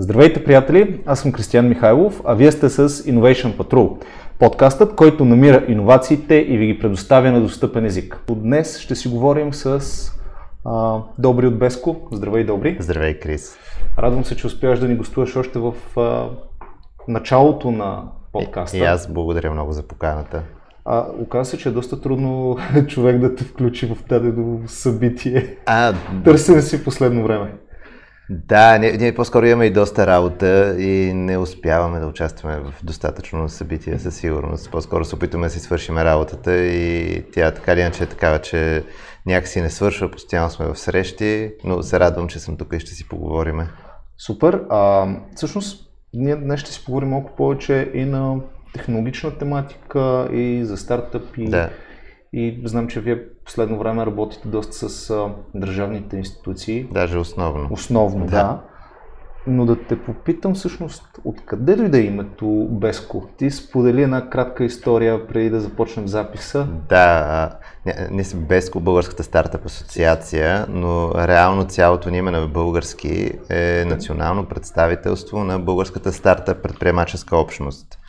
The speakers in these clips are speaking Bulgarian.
Здравейте, приятели! Аз съм Кристиян Михайлов, а вие сте с Innovation Patrol, подкастът, който намира иновациите и ви ги предоставя на достъпен език. Днес ще си говорим с а, Добри от Беско. Здравей, Добри! Здравей, Крис! Радвам се, че успяваш да ни гостуваш още в а, началото на подкаста. И, и аз благодаря много за поканата. А оказва се, че е доста трудно човек да те включи в дадено събитие. А, Търсим си последно време. Да, ние, ние по-скоро имаме и доста работа и не успяваме да участваме в достатъчно събития със сигурност. По-скоро се опитваме да си свършим работата и тя така или иначе е такава, че някакси не свършва, постоянно сме в срещи, но се радвам, че съм тук и ще си поговорим. Супер. А, всъщност, ние днес ще си поговорим малко повече и на технологична тематика, и за стартъпи. Да. И знам, че вие последно време работите доста с а, държавните институции. Даже основно. Основно, да. да. Но да те попитам всъщност, откъде дойде името Беско? Ти сподели една кратка история преди да започнем записа. Да, ние сме Беско, Българската стартъп асоциация, но реално цялото ни име на български е национално представителство на Българската стартъп предприемаческа общност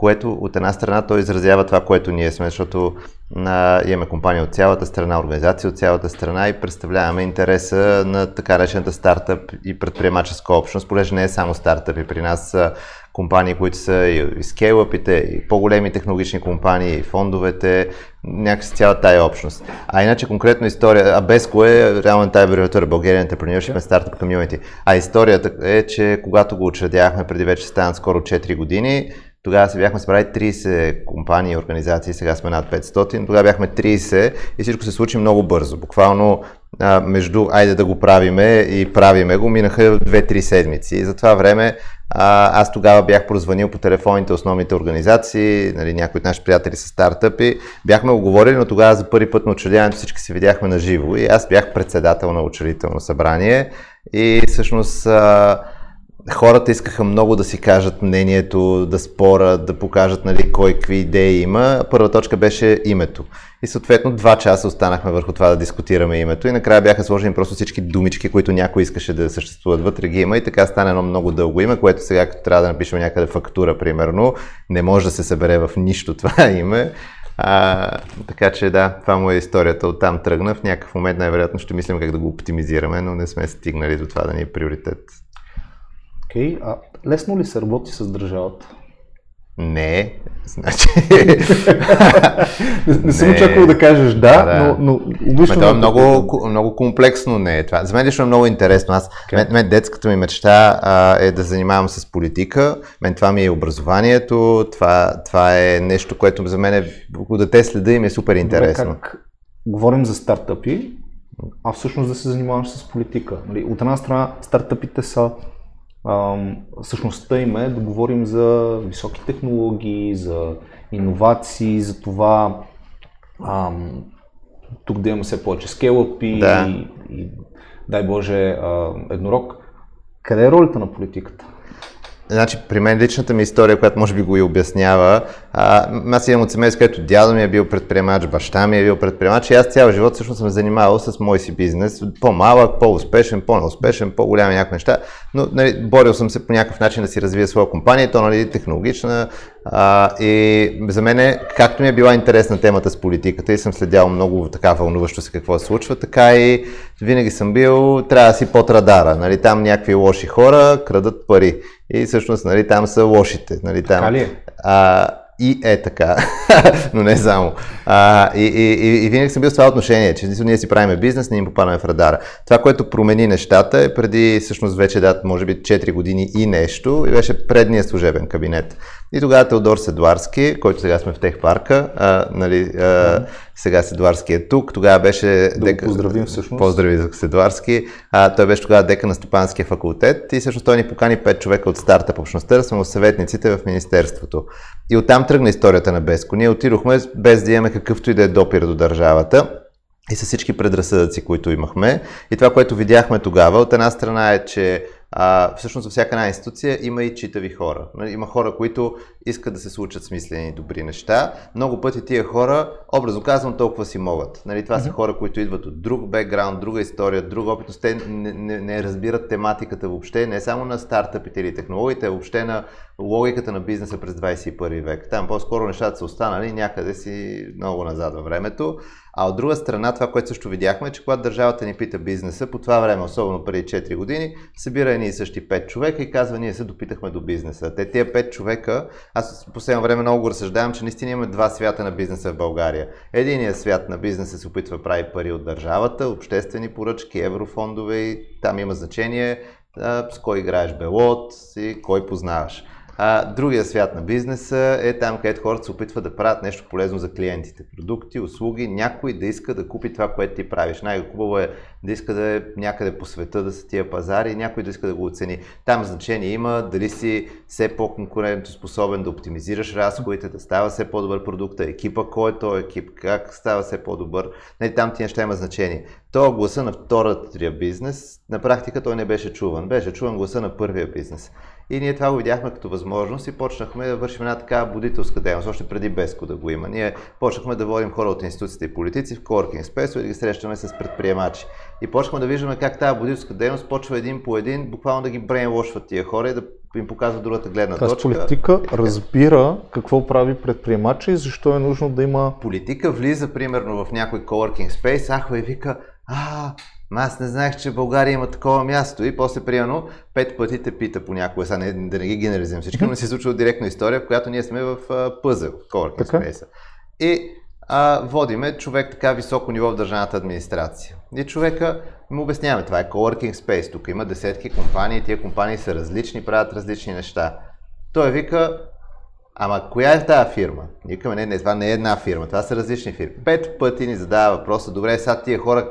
което от една страна той изразява това, което ние сме, защото а, имаме компания от цялата страна, организация от цялата страна и представляваме интереса на така речената стартъп и предприемаческа общност, понеже не е само стартъпи. При нас са компании, които са и скейлъпите, и по-големи технологични компании, и фондовете, някакси цялата тая общност. А иначе конкретно история, а без кое реално тая абревиатура Bulgarian Entrepreneurship and Startup Community. А историята е, че когато го учредявахме преди вече станат скоро 4 години, тогава се бяхме справили 30 компании и организации, сега сме над 500. Тогава бяхме 30 и всичко се случи много бързо. Буквално а, между айде да го правиме и правиме го, минаха 2-3 седмици. И за това време а, аз тогава бях прозванил по телефоните основните организации, нали, някои от наши приятели са стартъпи. Бяхме оговорили, но тогава за първи път на учредяването всички се видяхме на живо и аз бях председател на учредително събрание и всъщност а, хората искаха много да си кажат мнението, да спорят, да покажат нали, кой какви идеи има. Първа точка беше името. И съответно два часа останахме върху това да дискутираме името и накрая бяха сложени просто всички думички, които някой искаше да съществуват вътре ги има и така стана едно много дълго име, което сега като трябва да напишем някъде фактура, примерно, не може да се събере в нищо това име. А, така че да, това му е историята. Оттам тръгна. В някакъв момент най-вероятно ще мислим как да го оптимизираме, но не сме стигнали до това да ни е приоритет. Окей, okay. а лесно ли се работи с държавата? Не, значи... не, не съм очаквал да кажеш да, да. но, но обично... Това е много, много комплексно не е това. За мен лично е много интересно. Аз, okay. мен, мен детската ми мечта а, е да занимавам с политика. Мен това ми е образованието, това, това е нещо, което за мен е, дете следа и ми е супер интересно. Добре, как говорим за стартъпи, а всъщност да се занимаваш с политика. Нали, от една страна стартъпите са същността им е да говорим за високи технологии, за иновации, за това ам, тук да имаме все повече скелъпи да. и, и дай Боже а, еднорог. Къде е ролята на политиката? Значи, при мен личната ми история, която може би го и обяснява, а, аз имам от семейство, където дядо ми е бил предприемач, баща ми е бил предприемач и аз цял живот всъщност съм занимавал с мой си бизнес. По-малък, по-успешен, по-неуспешен, по-голями някакви неща, но нали, борил съм се по някакъв начин да си развия своя компания, то нали, технологична. А, и за мен, както ми е била интересна темата с политиката и съм следял много така вълнуващо се какво се случва, така и винаги съм бил, трябва да си под радара. Нали, там някакви лоши хора крадат пари. И всъщност нали, там са лошите. Нали, там, така ли е? А, и е така, но не само. А, и, и, и, винаги съм бил с това отношение, че ние си правиме бизнес, не им попадаме в радара. Това, което промени нещата е преди всъщност вече дат, може би 4 години и нещо, и беше предния служебен кабинет. И тогава Теодор Седуарски, който сега сме в тех парка, а, нали, а, сега Седуарски е тук, тогава беше... Да дека... поздравим всъщност. Поздрави за Седуарски. А, той беше тогава дека на Стопанския факултет и всъщност той ни покани 5 човека от старта по общността да сме съветниците в Министерството. И оттам тръгна историята на Беско. Ние отидохме без да имаме какъвто и да е допир до държавата и с всички предразсъдъци, които имахме. И това, което видяхме тогава, от една страна е, че а, всъщност във всяка една институция има и читави хора. Нали, има хора, които искат да се случат смислени добри неща. Много пъти тия хора, образно казвам, толкова си могат. Нали, това mm-hmm. са хора, които идват от друг бекграунд, друга история, друга опитност. Те не, не, не разбират тематиката въобще, не само на стартъпите или технологиите, а въобще на логиката на бизнеса през 21 век. Там по-скоро нещата са останали някъде си много назад във времето. А от друга страна, това, което също видяхме, е, че когато държавата ни пита бизнеса, по това време, особено преди 4 години, събира едни и същи 5 човека и казва, ние се допитахме до бизнеса. Те тия 5 човека, аз по последно време много го разсъждавам, че наистина имаме два свята на бизнеса в България. Единият свят на бизнеса се опитва да прави пари от държавата, обществени поръчки, еврофондове и там има значение с кой играеш белот и кой познаваш. А, другия свят на бизнеса е там, където хората се опитват да правят нещо полезно за клиентите. Продукти, услуги, някой да иска да купи това, което ти правиш. Най-хубаво е да иска да е някъде по света да са тия пазари някой да иска да го оцени. Там значение има дали си все по-конкурентно способен да оптимизираш разходите, да става все по-добър продукт, екипа, кой е този екип, как става все по-добър. Не, там ти неща има значение. То гласа на втората бизнес, на практика той не беше чуван. Беше чуван гласа на първия бизнес. И ние това го видяхме като възможност и почнахме да вършим една такава будителска дейност, още преди Беско да го има. Ние почнахме да водим хора от институциите и политици в Coworking Space и да ги срещаме с предприемачи. И почнахме да виждаме как тази будителска дейност почва един по един, буквално да ги брейнвошват тия хора и да им показва другата гледна Тоест, точка. политика разбира какво прави предприемача и защо е нужно да има... Политика влиза примерно в някой coworking space, ахва и вика, а, аз не знаех, че в България има такова място и после примерно пет пъти те пита понякога, сега не, да не ги генерализирам всички, но се случва директно история, в която ние сме в пъзъл, в Coworking Space. И а, водиме човек така високо ниво в държавната администрация. И човека му обясняваме, това е Coworking Space, тук има десетки компании, тия компании са различни, правят различни неща. Той вика, Ама коя е тази фирма? Никаме, не, не, това не е една фирма, това са различни фирми. Пет пъти ни задава въпроса, добре, сега тия хора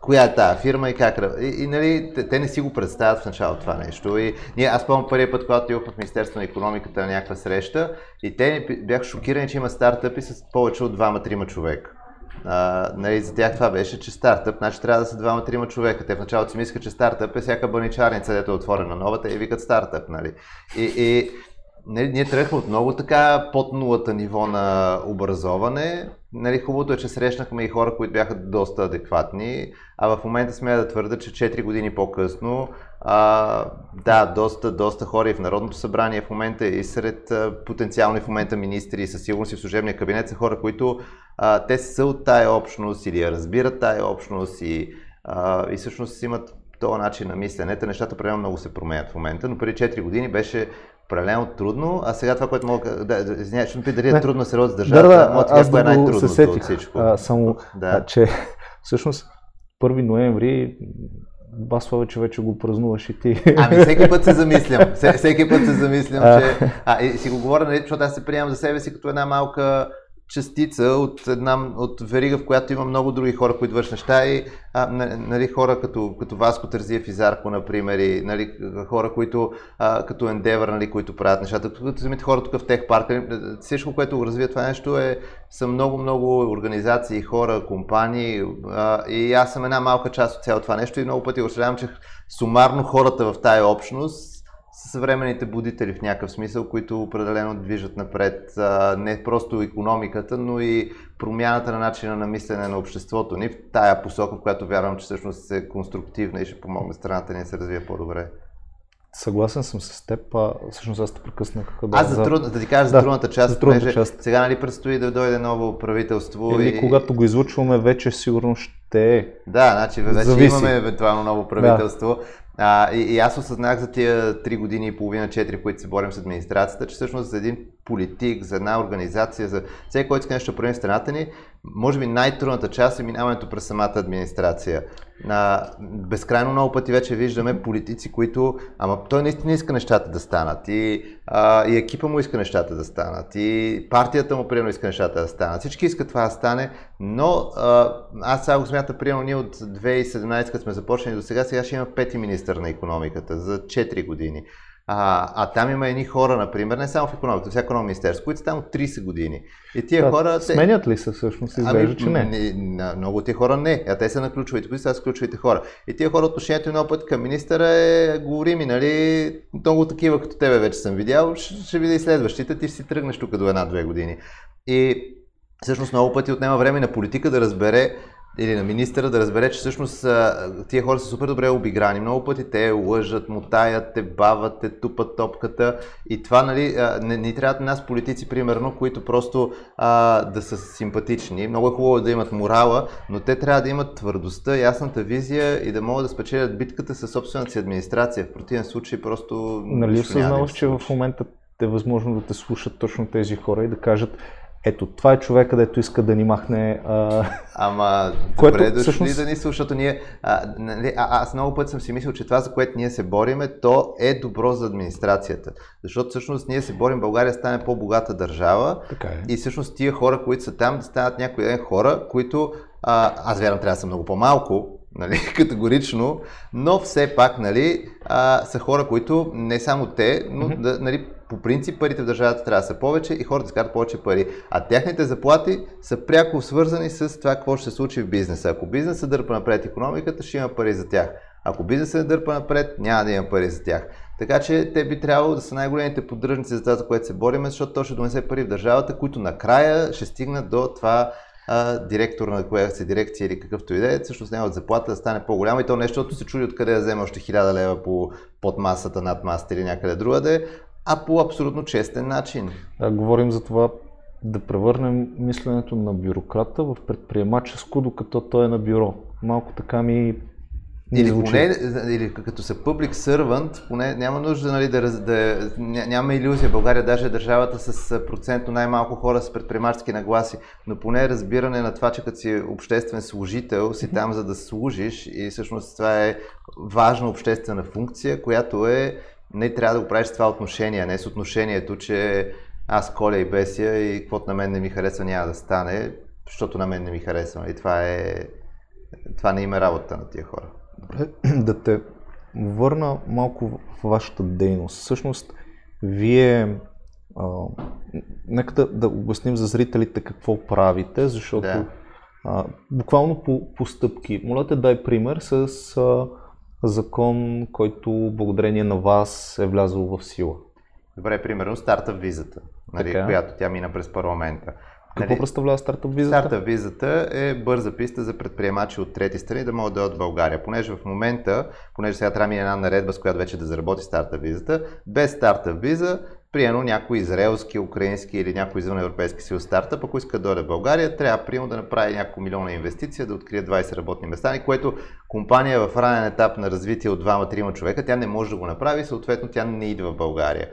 коя е тази фирма и как. И, и нали, те, те, не си го представят в началото това нещо. И ние, аз помня първият път, когато отидох в Министерство на економиката на някаква среща и те бяха шокирани, че има стартъпи с повече от двама-трима човека. А, нали, за тях това беше, че стартъп, значи трябва да са двама-трима човека. Те в началото си мислят, че стартъп е всяка баничарница, дето е отворена новата и викат стартъп. Нали. И, и нали, ние тръгнахме от много така под нулата ниво на образоване. Нали, хубавото е, че срещнахме и хора, които бяха доста адекватни, а в момента сме да твърда, че 4 години по-късно, а, да, доста, доста хора и в Народното събрание в момента и сред а, потенциални в момента министри и със сигурност и в служебния кабинет са хора, които а, те са от тая общност или разбират тая общност и, а, и всъщност имат този начин на мислене. Нещата прямо много се променят в момента, но преди 4 години беше прекалено трудно, а сега това, което мога да, да извиня, ще ме дали е трудно се роди с държавата, да, да, мога аз да е най-трудното от всичко. А, само, да. а, че всъщност 1 ноември аз това вече вече го празнуваш и ти. Ами всеки път се замислям. Всеки път се замислям, че... А, и си го говоря, нали, защото аз се приемам за себе си като една малка частица от една от верига, в която има много други хора, които вършат неща и а, нали, хора като, като Васко Тързиев и Зарко, например, и нали, хора, които а, като Endeavor, нали, които правят нещата, като самите хора тук в Тех парка. Нали, всичко, което развива това нещо е, са много-много организации, хора, компании а, и аз съм една малка част от цялото това нещо и много пъти го че сумарно хората в тая общност съвременните будители в някакъв смисъл, които определено движат напред не просто економиката, но и промяната на начина на мислене на обществото ни в тая посока, в която вярвам, че всъщност е конструктивна и ще помогне страната ни да се развие по-добре. Съгласен съм с теб, а всъщност аз те прекъснах. Да, аз за, труд, да ти кажа да, за трудната част, за трудната част. сега нали предстои да дойде ново правителство. Или и... когато го излучваме, вече сигурно ще е. Да, значи вече Зависи. имаме евентуално ново правителство. Да. А, и, и аз осъзнах за тия 3 години и половина, 4, които се борим с администрацията, че всъщност за един политик, за една организация, за всеки, който иска нещо да прави страната ни, може би най-трудната част е минаването през самата администрация. А, безкрайно много пъти вече виждаме политици, които, ама той наистина иска нещата да станат и, а, и екипа му иска нещата да станат и партията му примерно иска нещата да станат. Всички искат това да стане, но а, аз сега го смятам, примерно ние от 2017, като сме започнали до сега, сега ще има пети министър на економиката за 4 години. А, а там има едни хора, например, не само в економиката, всяко едно министерство, които са там от 30 години. И тия Да, хора... Сменят ли се всъщност? Изглежда, Ами, че не. не, на- много тия хора не, а те са на ключовите, които са с ключовите хора. И тия хора отношението много път към министъра е, говори ми, нали, много такива като тебе вече съм видял, ще, ще видя и следващите, ти ще си тръгнеш тук до една-две години. И всъщност много пъти отнема време на политика да разбере или на министъра да разбере, че всъщност тия хора са супер добре обиграни. Много пъти те лъжат, мотаят, те бават, те тупат топката и това, нали, не, не трябват на нас политици, примерно, които просто а, да са симпатични. Много е хубаво да имат морала, но те трябва да имат твърдостта, ясната визия и да могат да спечелят битката със собствената си администрация. В противен случай просто... Нали осъзнаваш, че в момента е възможно да те слушат точно тези хора и да кажат ето, това е човека, дето иска да ни махне а, Ама, Което добре дошли всъщност- да ни слушат, защото ние, а, нали, а, аз много път съм си мислил, че това, за което ние се бориме, то е добро за администрацията. Защото всъщност ние се борим България стане по-богата държава Така е. и всъщност тия хора, които са там, да станат някой ден хора, които, а, аз вярвам, трябва да са много по-малко, нали, категорично, но все пак, нали, а, са хора, които не само те, но да, нали, по принцип парите в държавата трябва да са повече и хората изкарат повече пари. А техните заплати са пряко свързани с това какво ще се случи в бизнеса. Ако бизнесът дърпа напред економиката, ще има пари за тях. Ако бизнесът не дърпа напред, няма да има пари за тях. Така че те би трябвало да са най-големите поддръжници за това, за което се бориме, защото то ще донесе пари в държавата, които накрая ще стигнат до това а, директор на коя се дирекция или какъвто и да е, всъщност няма от заплата да стане по-голяма и то нещо, защото се чуди откъде да вземе още 1000 лева по, под масата, над масата или някъде другаде, а по абсолютно честен начин. Да, говорим за това да превърнем мисленето на бюрократа в предприемаческо, докато той е на бюро. Малко така ми Или поне, или като са public servant, поне няма нужда нали, да, да ня- няма илюзия. България даже е държавата с процентно най-малко хора с предприемачески нагласи, но поне разбиране на това, че като си обществен служител, си там за да служиш и всъщност това е важна обществена функция, която е не трябва да го правиш с това отношение, не с отношението, че аз коля и беся и каквото на мен не ми харесва няма да стане, защото на мен не ми харесва. И това е това не има е работа на тия хора. Да те върна малко в вашата дейност. Всъщност, вие, а, нека да, да обясним за зрителите какво правите, защото Да. а, буквално по, по стъпки. Моля те, дай пример с а, закон, който благодарение на вас е влязъл в сила. Добре, примерно стартъп визата, нали, която тя мина през парламента. Какво представлява стартъп визата? Старта визата е бърза писта за предприемачи от трети страни да могат да дойдат в България. Понеже в момента, понеже сега трябва мине една наредба, с която вече да заработи старта визата, без старта виза, приемно някой израелски, украински или някой извън Европейски съюз стартъп, ако иска да дойде в България, трябва приемо да направи няколко милиона инвестиция, да открие 20 работни места, и което компания в ранен етап на развитие от 2-3 човека, тя не може да го направи, съответно тя не идва в България.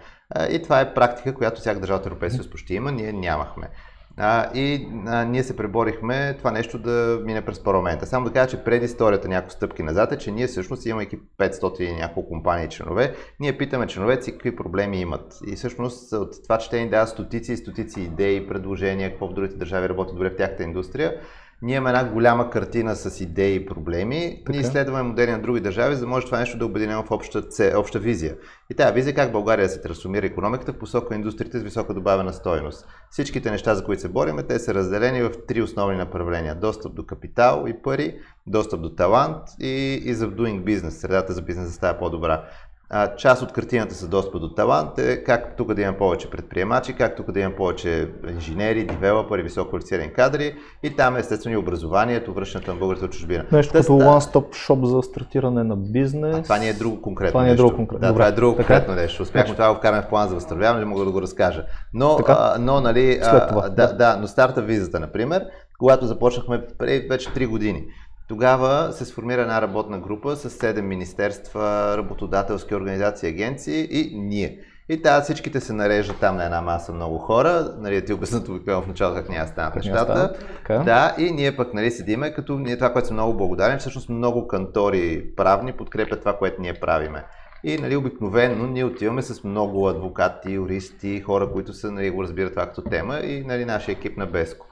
И това е практика, която всяка държава от Европейския съюз почти има, ние нямахме. А, и а, ние се преборихме това нещо да мине през парламента. Само да кажа, че преди историята няколко стъпки назад е, че ние всъщност имайки 500 и няколко компании членове, ние питаме членовете си какви проблеми имат. И всъщност от това, че те ни дават стотици и стотици идеи, предложения, какво в другите държави работи добре в тяхната индустрия, ние имаме една голяма картина с идеи и проблеми. Така. Ние изследваме модели на други държави, за да може това нещо да обединено в обща, це- обща визия. И тази визия е как България се трансформира економиката в посока индустриите с висока добавена стоеност. Всичките неща, за които се бориме, те са разделени в три основни направления. Достъп до капитал и пари, достъп до талант и, и за doing business. Средата за бизнес да става по-добра. А, част от картината с достъп до талант е как тук да има повече предприемачи, как тук да има повече инженери, девелопери, високо квалифицирани кадри и там естествено и образованието, връщането на българите от чужбина. Нещо Та като one-stop shop за стартиране на бизнес. а, това ни е друго конкретно Това ни е друго конкретно. Да, Добре. това е друго Така. конкретно нещо. Успяхме това да го вкараме в план за възстановяване, не мога да го разкажа. Но, Така. а, но нали, а, След това, да, да. да, но старта визата, например, когато започнахме преди вече 3 години. Тогава се сформира една работна група с 7 министерства, работодателски организации, агенции и ние. И тази всичките се нареждат там на една маса много хора. Нали, ти обяснат обикновено в началото как няма станат нещата. Да, и ние пък нали, седиме, като ние това, което съм много благодарен, всъщност много кантори правни подкрепят това, което ние правиме. И нали, обикновено ние отиваме с много адвокати, юристи, хора, които са, нали, го разбират това като тема и нали, нашия екип на Беско.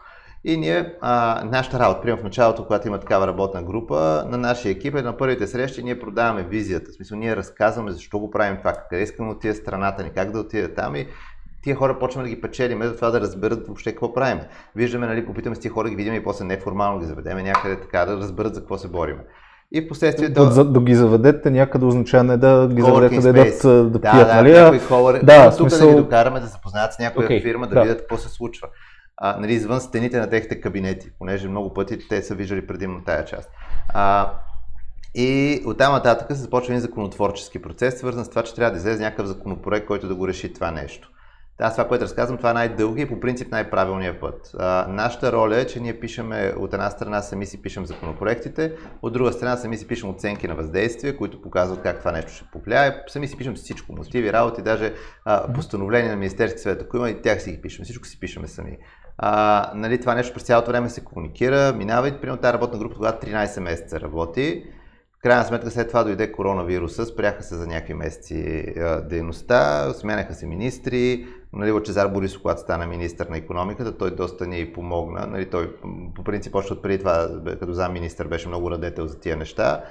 И ние, а, нашата работа, примерно в началото, когато има такава работна група, на нашия екип е на първите срещи ние продаваме визията. В смисъл, ние разказваме защо го правим това, къде искаме да отиде страната ни, как да отиде там и тия хора почваме да ги печелиме, за това да разберат въобще какво правим. Виждаме, нали, попитаме с тия хора, ги видим и после неформално ги заведеме някъде така, да разберат за какво се борим. И в последствие... Да, да, да ги заведете някъде означава не да ги заведете да дадат да, да пият, да, нали? Да, да, тук смисъл... да ги докараме да запознаят с някоя okay, фирма, да, да видят какво се случва. А, нали, извън стените на техните кабинети, понеже много пъти те са виждали предимно тая част. А, и оттам нататък се започва един законотворчески процес, свързан с това, че трябва да излезе някакъв законопроект, който да го реши това нещо. Аз това, което разказвам, това е най-дълги и по принцип най-правилният път. А, нашата роля е, че ние пишеме от една страна сами си пишем законопроектите, от друга страна сами си пишем оценки на въздействие, които показват как това нещо ще повлияе. Сами си пишем всичко, мотиви, работи, даже а, постановления на Министерски съвет, ако има и тях си ги пишем, всичко си пишеме сами. А, нали, това нещо през цялото време се комуникира, минава и примерно тази работна група тогава 13 месеца работи крайна сметка след това дойде коронавируса, спряха се за някакви месеци дейността, сменяха се министри, нали, Лачезар Борисов, когато стана министър на економиката, той доста ни помогна. Нали, той по принцип още от преди това, като зам министър, беше много радетел за тия неща.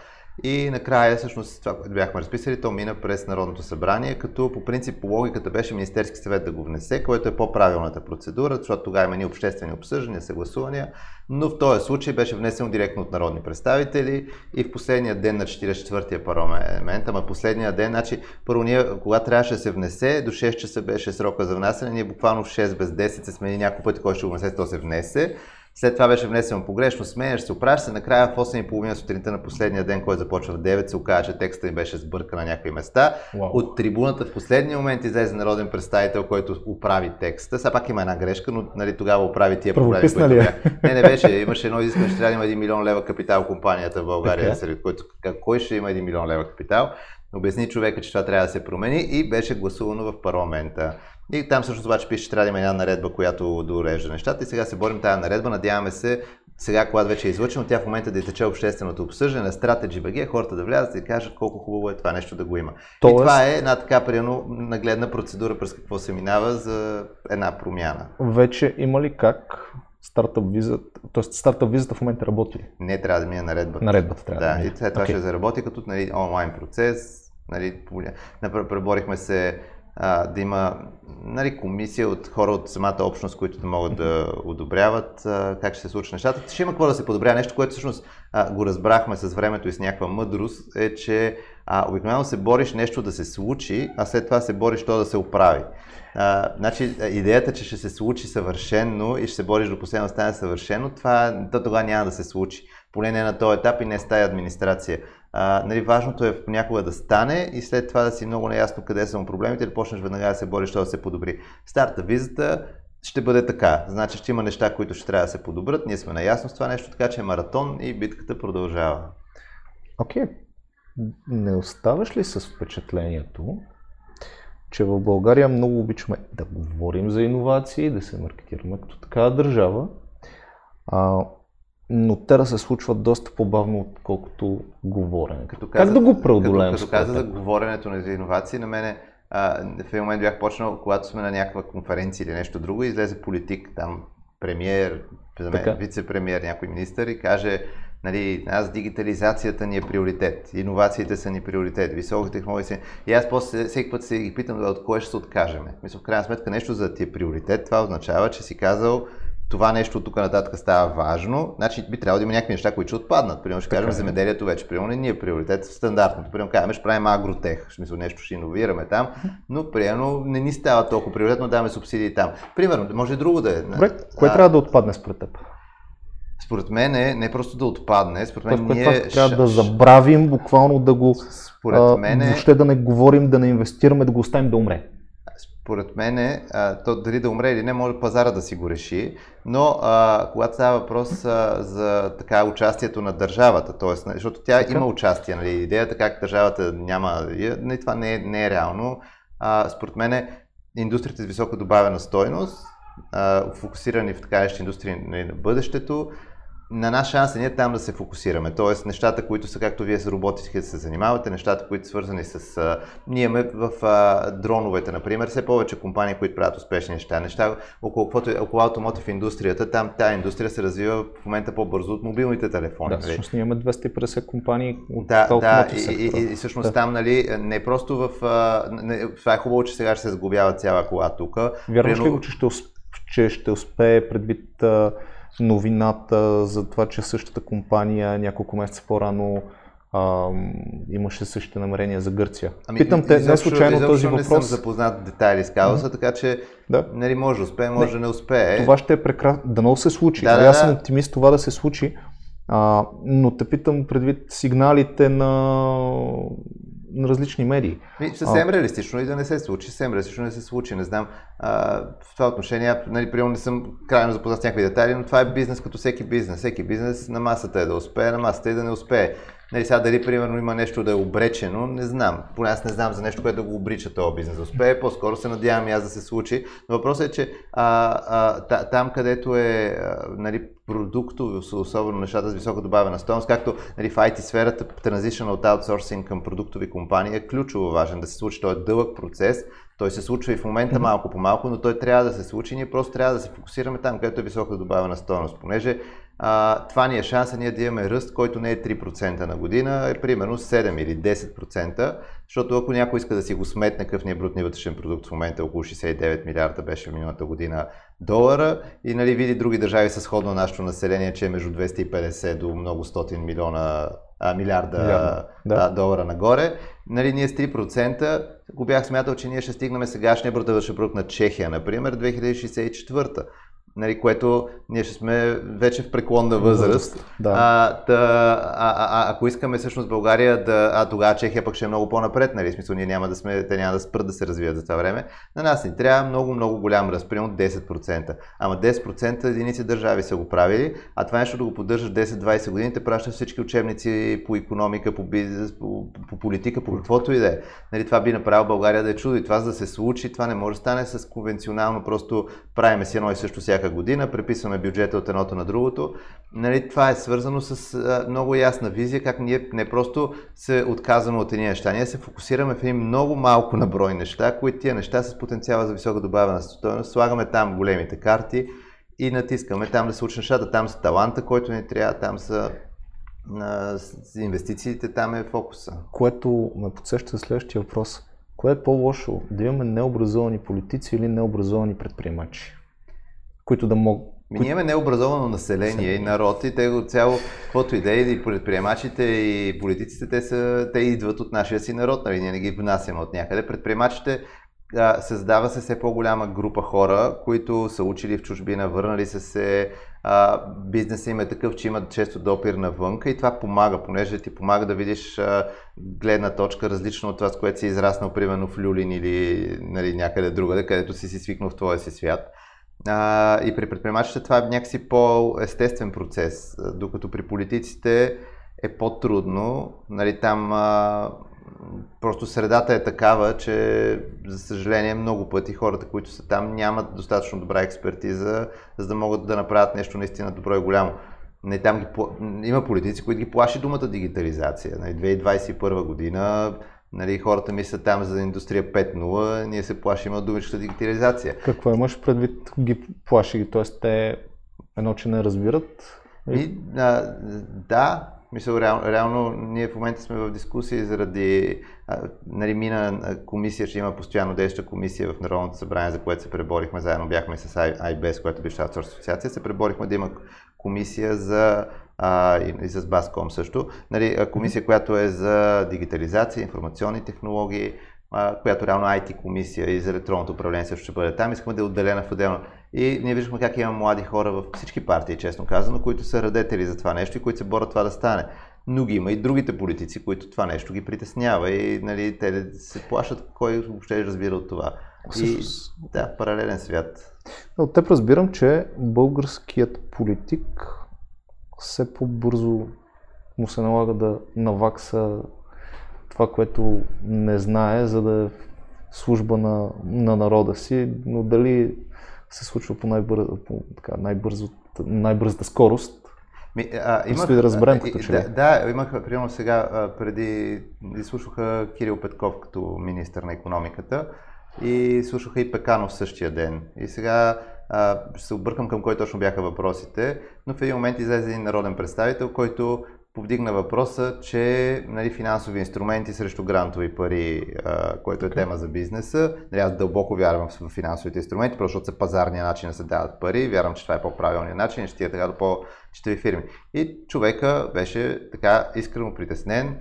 И накрая, всъщност, това, което бяхме разписали, то мина през Народното събрание, като по принцип логиката беше Министерски съвет да го внесе, което е по-правилната процедура, защото тогава има ни обществени обсъждания, съгласувания, но в този случай беше внесено директно от народни представители и в последния ден на 44-я парламент, ама последния ден, значи първо ние, когато трябваше да се внесе, до 6 часа беше срока за внасяне, ние буквално в 6 без 10 се смени няколко пъти, кой ще го внесе, то се внесе. След това беше внесено погрешно, сменяш се, оправяш се. Накрая в 8.30 сутринта на последния ден, който започва в 9, се оказа, че текстът им беше сбъркан на някои места. Wow. От трибуната в последния момент излезе народен представител, който оправи текста. Сега пак има една грешка, но нали, тогава оправи тия проблеми. Които бях. Не, не беше. Имаше едно изискване, че трябва да има 1 милион лева капитал компанията в България, okay. сред който кой ще има 1 милион лева капитал. Обясни човека, че това трябва да се промени и беше гласувано в парламента. И там също обаче пише, че трябва да има една наредба, която да урежда нещата. И сега се борим тази наредба. Надяваме се, сега, когато вече е излъчено, тя в момента да изтече общественото обсъждане Strategy BG, хората да влязат и кажат колко хубаво е това нещо да го има. Тоест... И това е една така приемно нагледна процедура през какво се минава за една промяна. Вече има ли как стартъп визата, т.е. стартъп визата в момента работи? Не, трябва да мине наредбата. Наредбата трябва да. Да, и след това okay. ще заработи като нали, онлайн процес. Нали, преборихме се а, да има нали, комисия от хора от самата общност, които да могат да одобряват а, как ще се случат нещата. Ще има какво да се подобря. Нещо, което всъщност а, го разбрахме с времето и с някаква мъдрост, е, че а, обикновено се бориш нещо да се случи, а след това се бориш то да се оправи. А, значи, идеята, че ще се случи съвършено и ще се бориш до последно стане съвършено, това то тогава няма да се случи. Поне не на този етап и не с тази администрация. А, нали, важното е понякога да стане и след това да си много наясно къде са му проблемите да почнеш веднага да се бориш, да се подобри. Старта визата ще бъде така. Значи ще има неща, които ще трябва да се подобрят. Ние сме наясно с това нещо, така че е маратон и битката продължава. Окей. Okay. Не оставаш ли с впечатлението, че в България много обичаме да говорим за иновации, да се маркетираме като такава държава, а, но те да се случват доста по-бавно, отколкото говорене. Като каза, как да го преодолеем? Като, като каза за говоренето на иновации, на мене а, в един момент бях почнал, когато сме на някаква конференция или нещо друго, излезе политик, там мен, вице-премьер, някой министър и каже, нали, аз дигитализацията ни е приоритет, иновациите са ни приоритет, високи технологии са... И аз после всеки път се ги питам от кое ще се откажеме. Мисля, в крайна сметка нещо за ти е приоритет, това означава, че си казал, това нещо тук нататък става важно, значи би трябвало да има някакви неща, които ще отпаднат. Примерно ще кажем, е. земеделието вече, примерно не ни е приоритет в стандартното. Примерно казваме, ще правим агротех, в смисъл нещо ще иновираме там, но примерно не ни става толкова приоритетно, даваме субсидии там. Примерно, може и друго да е. Добре, кое а, трябва да отпадне според теб? Според мен е не просто да отпадне, според мен ние... Това трябва да забравим, буквално да го... Според мен е... Въобще да не говорим, да не инвестираме, да го оставим да умре според мен, е, то дали да умре или не, може пазара да си го реши, но а, когато става въпрос а, за така участието на държавата, т.е. защото тя така? има участие, нали, идеята как държавата няма, нали, това не е, не е реално. А, според мен индустрията с висока добавена стойност, а, фокусирани в така индустрии на бъдещето, на наш шанс е ние там да се фокусираме. Тоест, нещата, които са, както вие с роботите се занимавате, нещата, които са свързани с... А, ние имаме в а, дроновете, например, все повече компании, които правят успешни неща. Неща около, около автомотив индустрията, там тази индустрия се развива в момента по-бързо от мобилните телефони. Да, нали? всъщност ние имаме 250 компании от да, да, и, и, и, и, всъщност да. там, нали, не просто в... А, не, това е хубаво, че сега ще се сгубява цяла кола тук. Вярваш ли го, че ще, усп... че ще успее предвид а, новината за това, че същата компания няколко месеца по-рано а, имаше същите намерения за Гърция. Ами, Питам те, не случайно този въпрос. не съм запознат детайли с казуса, mm-hmm. така че да. нали, може да успее, може да не успее. Това ще е прекрасно. Дано се случи. Да, да, Аз съм оптимист това да се случи, а, но те питам предвид сигналите на на различни медии. И, съвсем а... реалистично и да не се случи, съвсем реалистично да се случи. Не знам, а, в това отношение, нали, примерно не съм крайно запознат с някакви детайли, но това е бизнес като всеки бизнес. Всеки бизнес на масата е да успее, на масата е да не успее. Нали, сега дали примерно има нещо да е обречено, не знам. Поне аз не знам за нещо, което да го обрича този бизнес успее. По-скоро се надявам и аз да се случи. Но въпросът е, че а, а, там, където е а, нали, продуктови, особено нещата с висока добавена стоеност, както нали, в IT сферата, транзишън от аутсорсинг към продуктови компании е ключово важен да се случи. Той е дълъг процес, той се случва и в момента малко по малко, но той трябва да се случи. Ние просто трябва да се фокусираме там, където е висока добавена стоеност, понеже а, това ни е шанса ние да имаме ръст, който не е 3% на година, е примерно 7 или 10%, защото ако някой иска да си го сметне какъв ни е брутния вътрешен продукт в момента, около 69 милиарда беше в миналата година долара и нали, види други държави с сходно нашето население, че е между 250 до много стотин милиона а, милиарда Милиарда, да. долара нагоре. Нали, ние с 3% го бях смятал, че ние ще стигнем сегашния брутен продукт на Чехия, например, 2064 нали, което ние ще сме вече в преклонна възраст. Да. А, та, а, а, ако искаме всъщност България да, а тогава Чехия пък ще е много по-напред, нали, в смисъл ние няма да сме, те няма да спрат да се развият за това време, на нас ни трябва много, много голям ръст, примерно 10%. Ама 10% единици държави са го правили, а това нещо да го поддържаш 10-20 години, те пращат всички учебници по економика, по бизнес, по, по политика, по каквото и да е. Нали, това би направило България да е чудо и това за да се случи, това не може да стане с конвенционално, просто правиме си едно и също всяка година, преписваме бюджета от едното на другото. Нали, това е свързано с а, много ясна визия, как ние не просто се отказваме от едни неща, ние се фокусираме в едни много малко наброй неща, които тия неща с потенциала за висока добавена стоеност, слагаме там големите карти и натискаме там да се учат нещата, там са таланта, който ни трябва, там са на инвестициите, там е фокуса. Което ме подсеща следващия въпрос. Кое е по-лошо? Да имаме необразовани политици или необразовани предприемачи? Които да могат. Ми, ние имаме необразовано население и народ и те го цяло, каквото идеи и предприемачите и политиците, те, са, те идват от нашия си народ, нали? ние не ги внасяме от някъде. Предприемачите а, създава се все по-голяма група хора, които са учили в чужбина, върнали са се, а, бизнесът им е такъв, че имат често допир навънка и това помага, понеже ти помага да видиш а, гледна точка различна от това, с което си израснал, примерно в Люлин или нали, някъде другаде, където си си свикнал в твоя си свят. А, и при предприемачите това е някакси по-естествен процес, докато при политиците е по-трудно. Нали, там а, просто средата е такава, че за съжаление много пъти хората, които са там, нямат достатъчно добра експертиза, за да могат да направят нещо наистина добро и голямо. Не, там ги, има политици, които ги плаши думата дигитализация. Нали, 2021 година Нали, хората мислят там за индустрия 5.0, ние се плашим от думичката дигитализация. Какво имаш предвид ги плаши? Т.е. те едно, че не разбират? И, а, да, мисля, реално, реално ние в момента сме в дискусии заради а, нали, мина комисия, ще има постоянно действаща комисия в Народното събрание, за което се преборихме заедно, бяхме с IBS, която беше асоциация, се преборихме да има комисия за а, и, и с Баском също. Нали, комисия, която е за дигитализация, информационни технологии, а, която реално IT комисия и за електронното управление също ще бъде там. Искаме да е отделена в отделно. И ние виждаме как има млади хора в всички партии, честно казано, които са радетели за това нещо и които се борят това да стане. Но ги има и другите политици, които това нещо ги притеснява и нали, те се плашат кой въобще разбира от това. И, да, паралелен свят. От теб разбирам, че българският политик все по-бързо му се налага да навакса това, което не знае, за да е служба на, на народа си, но дали се случва по, най-бърз, по така, най-бързо, най-бързата скорост, Ми, а, имах, да разберем като че да, да, имах, примерно сега, преди изслушаха Кирил Петков като министър на економиката и слушаха и Пеканов същия ден. И сега а, ще се объркам към кой точно бяха въпросите, но в един момент излезе един народен представител, който повдигна въпроса, че нали, финансови инструменти срещу грантови пари, а, което е okay. тема за бизнеса. Нали, аз дълбоко вярвам в финансовите инструменти, просто защото са пазарния начин да се дават пари. Вярвам, че това е по-правилният начин и ще тия така до по-читави фирми. И човека беше така искрено притеснен,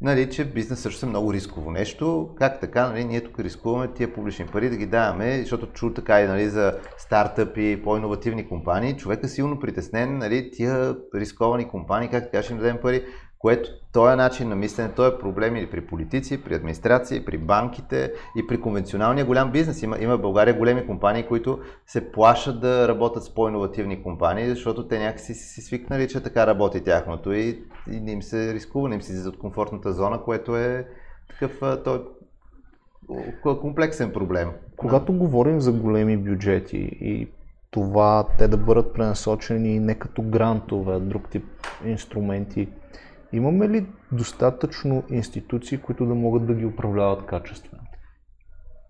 нали, че бизнес също е много рисково нещо. Как така, нали, ние тук рискуваме тия публични пари да ги даваме, защото чу така и нали, за стартъпи, по-инновативни компании. Човек е силно притеснен, нали, тия рисковани компании, как така ще им дадем пари което този начин на мислене, този е проблем или при политици, при администрации, при банките и при конвенционалния голям бизнес. Има, има в България големи компании, които се плашат да работят с по-инновативни компании, защото те някакси си, свикнали, че така работи тяхното и, и не им се рискува, не им се излиза от комфортната зона, което е такъв той, комплексен проблем. Когато говорим за големи бюджети и това те да бъдат пренасочени не като грантове, а друг тип инструменти, Имаме ли достатъчно институции, които да могат да ги управляват качествено?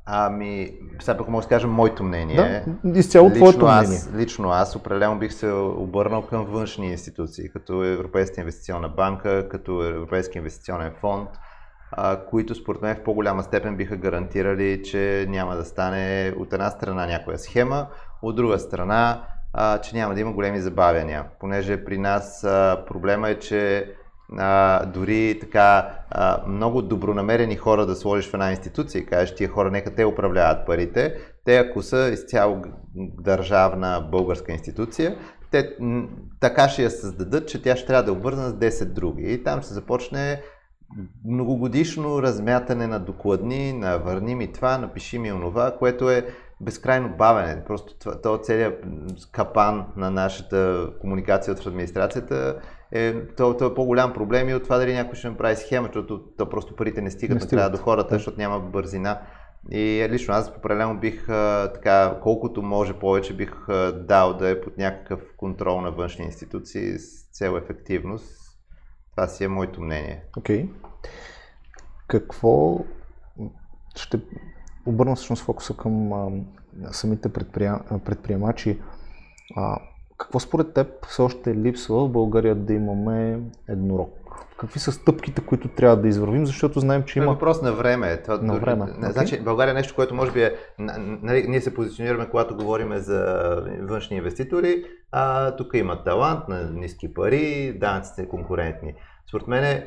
Ами, сега пък мога да кажа моето мнение. Да, изцяло лично твоето аз, мнение. Лично аз определено бих се обърнал към външни институции, като Европейска инвестиционна банка, като Европейски инвестиционен фонд, а, които според мен в по-голяма степен биха гарантирали, че няма да стане от една страна някоя схема, от друга страна, а, че няма да има големи забавяния. Понеже при нас а, проблема е, че а, дори така а, много добронамерени хора да сложиш в една институция и кажеш тия хора нека те управляват парите, те ако са изцяло държавна българска институция, те така ще я създадат, че тя ще трябва да е обвързана с 10 други. И там ще започне многогодишно размятане на докладни, на върни ми това, напиши ми онова, което е безкрайно бавене. Просто това, това целият капан на нашата комуникация от администрацията е, то, то е по-голям проблем и от това дали някой ще направи схема, защото то просто парите не стигат не накрая до хората, защото няма бързина. И лично аз определено бих така, колкото може повече бих дал да е под някакъв контрол на външни институции с цел ефективност. Това си е моето мнение. Окей. Okay. Какво ще обърна всъщност фокуса към а, самите предприем... предприемачи. А, какво според теб все още липсва в България да имаме еднорог? Какви са стъпките, които трябва да извървим, защото знаем, че има... Е въпрос на време. Това, на време. Okay. Значи, България е нещо, което може би е... Нали, ние се позиционираме, когато говорим за външни инвеститори, а тук има талант на ниски пари, данъците конкурентни. Според мен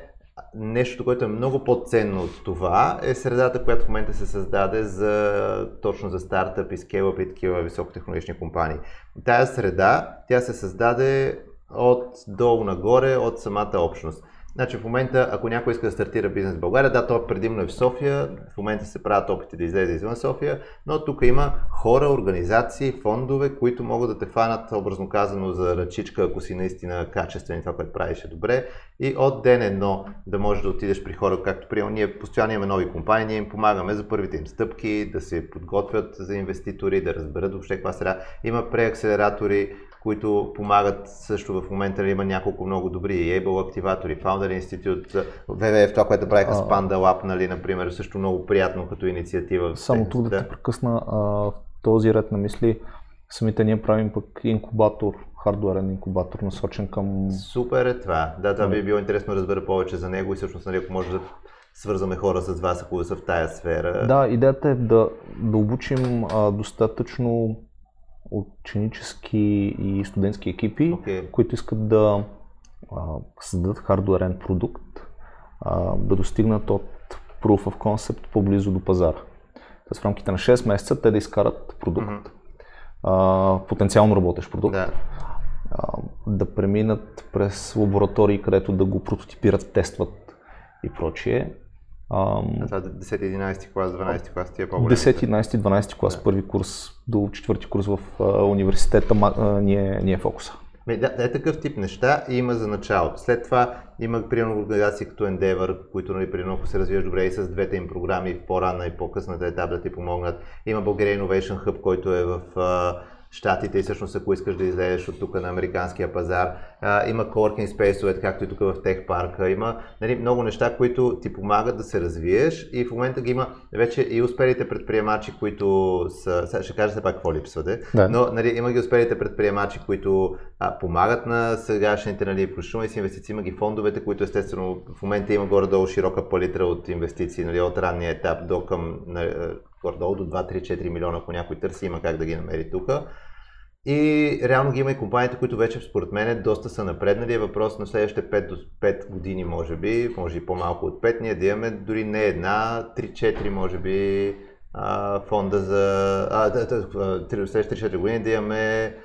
Нещо, което е много по-ценно от това, е средата, която в момента се създаде за, точно за стартъп и скейлъп и такива високотехнологични компании. Тая среда, тя се създаде от долу нагоре, от самата общност. Значи в момента, ако някой иска да стартира бизнес в България, да, то предимно е в София, в момента се правят опити да излезе извън София, но тук има хора, организации, фондове, които могат да те фанат, образно казано, за ръчичка, ако си наистина качествен и това, което правиш е добре. И от ден едно да можеш да отидеш при хора, както приема, ние постоянно имаме нови компании, ние им помагаме за първите им стъпки, да се подготвят за инвеститори, да разберат въобще каква среда. Има преакселератори, които помагат също в момента нали, има няколко много добри Able активатори, Founder Institute, WWF, това, което правиха с Panda Lab, нали, например, също много приятно като инициатива. Само тук да те прекъсна а, в този ред на мисли, самите ние правим пък инкубатор, хардуерен инкубатор, насочен към... Супер е това. Да, това би било интересно да разбера повече за него и всъщност, нали, ако може да свързваме хора с вас, ако са в тая сфера. Да, идеята е да, да обучим а, достатъчно ученически и студентски екипи, okay. които искат да а, създадат хардуерен продукт, а, да достигнат от Proof of Concept по-близо до пазара. Тоест в рамките на 6 месеца те да изкарат продукт, mm-hmm. а, потенциално работещ продукт, да. а, да преминат през лаборатории, където да го прототипират, тестват и прочие Ам... това 10-11 клас, 12 клас ти е по-голям? 10, 11, 12 клас, да. първи курс до четвърти курс в а, университета а, ни, е, ни е фокуса. Ме, да, е такъв тип неща има за началото. След това има примерно организации като Endeavor, които нали, примерно ако се развиваш добре и с двете им програми в по-ранна и по-късната етап да ти помогнат. Има Bulgaria Innovation Hub, който е в а, Штатите и всъщност ако искаш да излезеш от тук на американския пазар. А, има coworking спейсове, както и тук в Тех парка. Има нали, много неща, които ти помагат да се развиеш и в момента ги има вече и успелите предприемачи, които са... Ще кажа се пак какво липсвате, да. но нали, има ги успелите предприемачи, които а, помагат на сегашните, нали, включително и с инвестиции, има ги фондовете, които естествено в момента има горе-долу широка палитра от инвестиции, нали, от ранния етап до към нали, горе-долу до 2-3-4 милиона, ако някой търси, има как да ги намери тук. И реално ги има и компаниите, които вече според мен доста са напреднали. Е въпрос на следващите 5 до 5 години, може би, може и по-малко от 5, ние да имаме дори не една, 3-4, може би, фонда за... А, да, да, следващите 4 години да имаме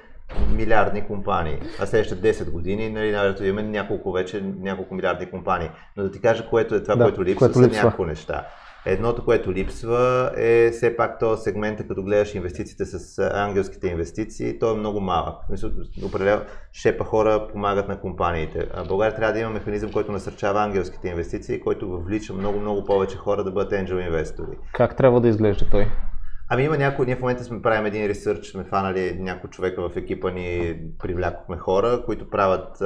милиардни компании. А следващите 10 години, нали, да имаме няколко вече, няколко милиардни компании. Но да ти кажа, което е това, да, което липсва, което липсва. са няколко неща. Едното, което липсва е все пак този сегмент, като гледаш инвестициите с ангелските инвестиции, той е много малък. Определено шепа хора помагат на компаниите. А България трябва да има механизъм, който насърчава ангелските инвестиции, който въвлича много, много повече хора да бъдат angel инвестори. Как трябва да изглежда той? Ами има някои, ние в момента сме правим един ресърч, сме фанали някои човека в екипа ни, привлякохме хора, които правят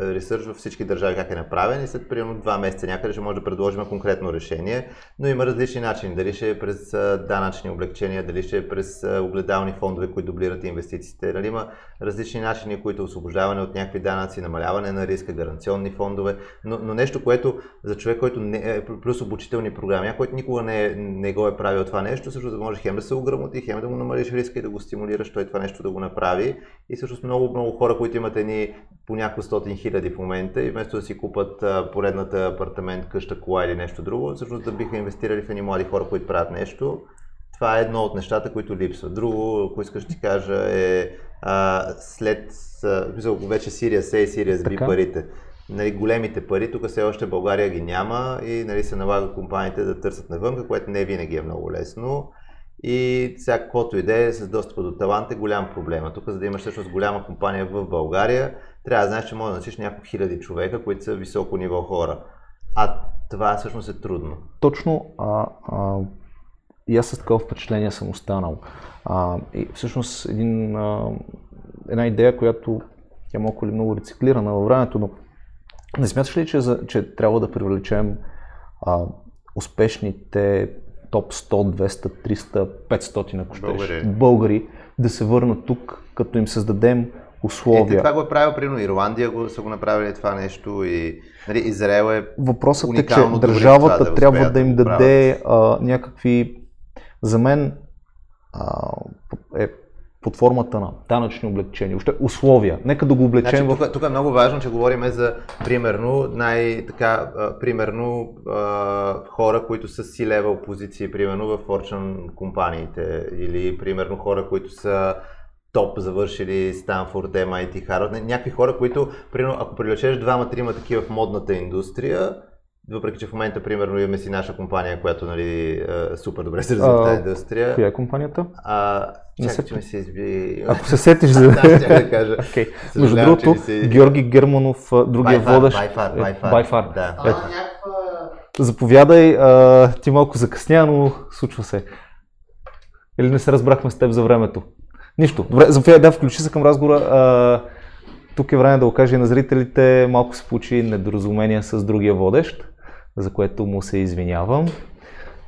ресърч във всички държави как е направен и след примерно два месеца някъде ще може да предложим конкретно решение, но има различни начини, дали ще е през данъчни облегчения, дали ще е през огледални фондове, които дублират инвестициите, дали има различни начини, които освобождаване от някакви данъци, намаляване на риска, гаранционни фондове, но, но нещо, което за човек, който не е, плюс обучителни програми, който никога не, е, не го е правил това нещо, също да може хем да се ограмоти, хем да му намалиш риска и да го стимулираш той това нещо да го направи. И всъщност много, много хора, които имат едни по няколко стотин хиляди в момента и вместо да си купат поредната апартамент, къща, кола или нещо друго, всъщност да биха инвестирали в едни млади хора, които правят нещо. Това е едно от нещата, които липсват. Друго, ако искаш ти кажа, е а, след, а, вече Сирия С и Сирия B парите нали, големите пари, тук все още България ги няма и нали, се налага компаниите да търсят навънка, което не винаги е много лесно. И всякаквото идея с достъпа до талант е голям проблем. Тук, за да имаш всъщност голяма компания в България, трябва да знаеш, че може да носиш няколко хиляди човека, които са високо ниво хора. А това всъщност е трудно. Точно. А, а, и аз с такова впечатление съм останал. А, и всъщност един, а, една идея, която тя малко или много рециклирана във времето, но не смяташ ли, че, че трябва да привлечем а, успешните топ 100, 200, 300, 500, ако щеш, българи. Да се върнат тук, като им създадем условия. Е, това го е правил, примерно Ирландия го, са го направили това нещо и нали, Израел е Въпросът е, че държавата да трябва да им да даде а, някакви, за мен а, е под формата на данъчни облегчения, още условия. Нека да го облечем значи, в... Тук, тук е много важно, че говорим за, примерно, най-така, примерно, а, хора, които са си левел позиции, примерно в Fortune компаниите, или, примерно, хора, които са топ завършили Станфорд, MIT, Harvard. Някакви хора, които, примерно, ако привлечеш двама-трима такива в модната индустрия, въпреки, че в момента, примерно, имаме си наша компания, която нали, е, супер добре се развива тази индустрия. Коя е компанията? А, чакай, че ми се изби... Ако се сетиш за... да, да кажа. Okay. Между другото, си... Георги Германов, другия by водещ... By far. Да. Ето. Заповядай, а, ти малко закъсня, но случва се. Или не се разбрахме с теб за времето? Нищо. Добре, заповядай, да, включи се към разговора. А, тук е време да окаже на зрителите, малко се получи недоразумение с другия водещ за което му се извинявам.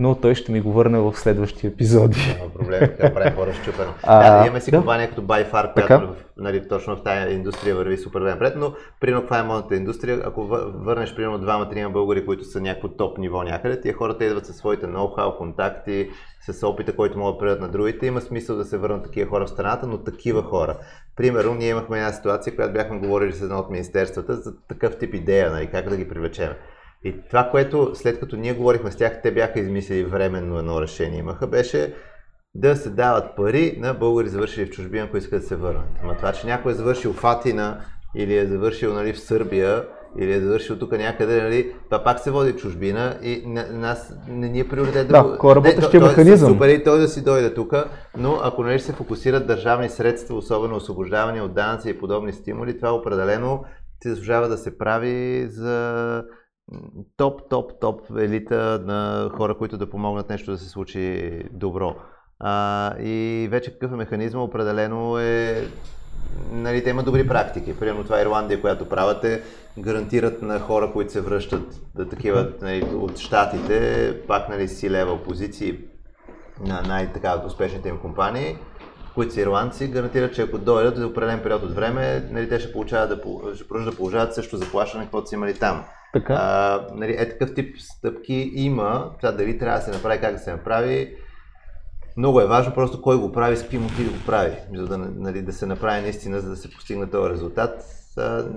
Но той ще ми го върне в следващия епизоди. Няма проблем, така прави по-разчупено. Да, имаме си да. компания като ByFar, която нали, точно в тази индустрия върви супер напред, но примерно това е моята индустрия. Ако върнеш примерно двама-трима българи, които са някакво топ ниво някъде, тия хората идват със своите ноу-хау, контакти, с опита, който могат да предат на другите. Има смисъл да се върнат такива хора в страната, но такива хора. Примерно, ние имахме една ситуация, която бяхме говорили с едно от министерствата за такъв тип идея, нали, как да ги привлечем. И това, което след като ние говорихме с тях, те бяха измислили временно едно решение имаха, беше да се дават пари на българи завършили в чужбина, които искат да се върнат. Ама това, че някой е завършил в Атина или е завършил нали, в Сърбия, или е завършил тук някъде, нали, това пак се води чужбина и на, нас не ни е приоритет да, да е механизъм. Супер и той да си дойде тук, но ако нали, се фокусират държавни средства, особено освобождаване от данъци и подобни стимули, това определено се заслужава да се прави за топ, топ, топ елита на хора, които да помогнат нещо да се случи добро. А, и вече какъв е механизма, определено е нали, те имат добри практики. Примерно това е Ирландия, която правите, гарантират на хора, които се връщат да такива нали, от щатите, пак нали, си лева позиции на най-така успешните им компании, които са ирландци, гарантират, че ако дойдат за определен период от време, нали, те ще, получават да, ще продължат да получават също заплащане, каквото са имали там. Така. А, нали, е такъв тип стъпки има. Това дали трябва да се направи, как да се направи. Много е важно просто кой го прави, с какви мотиви го прави, за да, нали, да се направи наистина, за да се постигне този резултат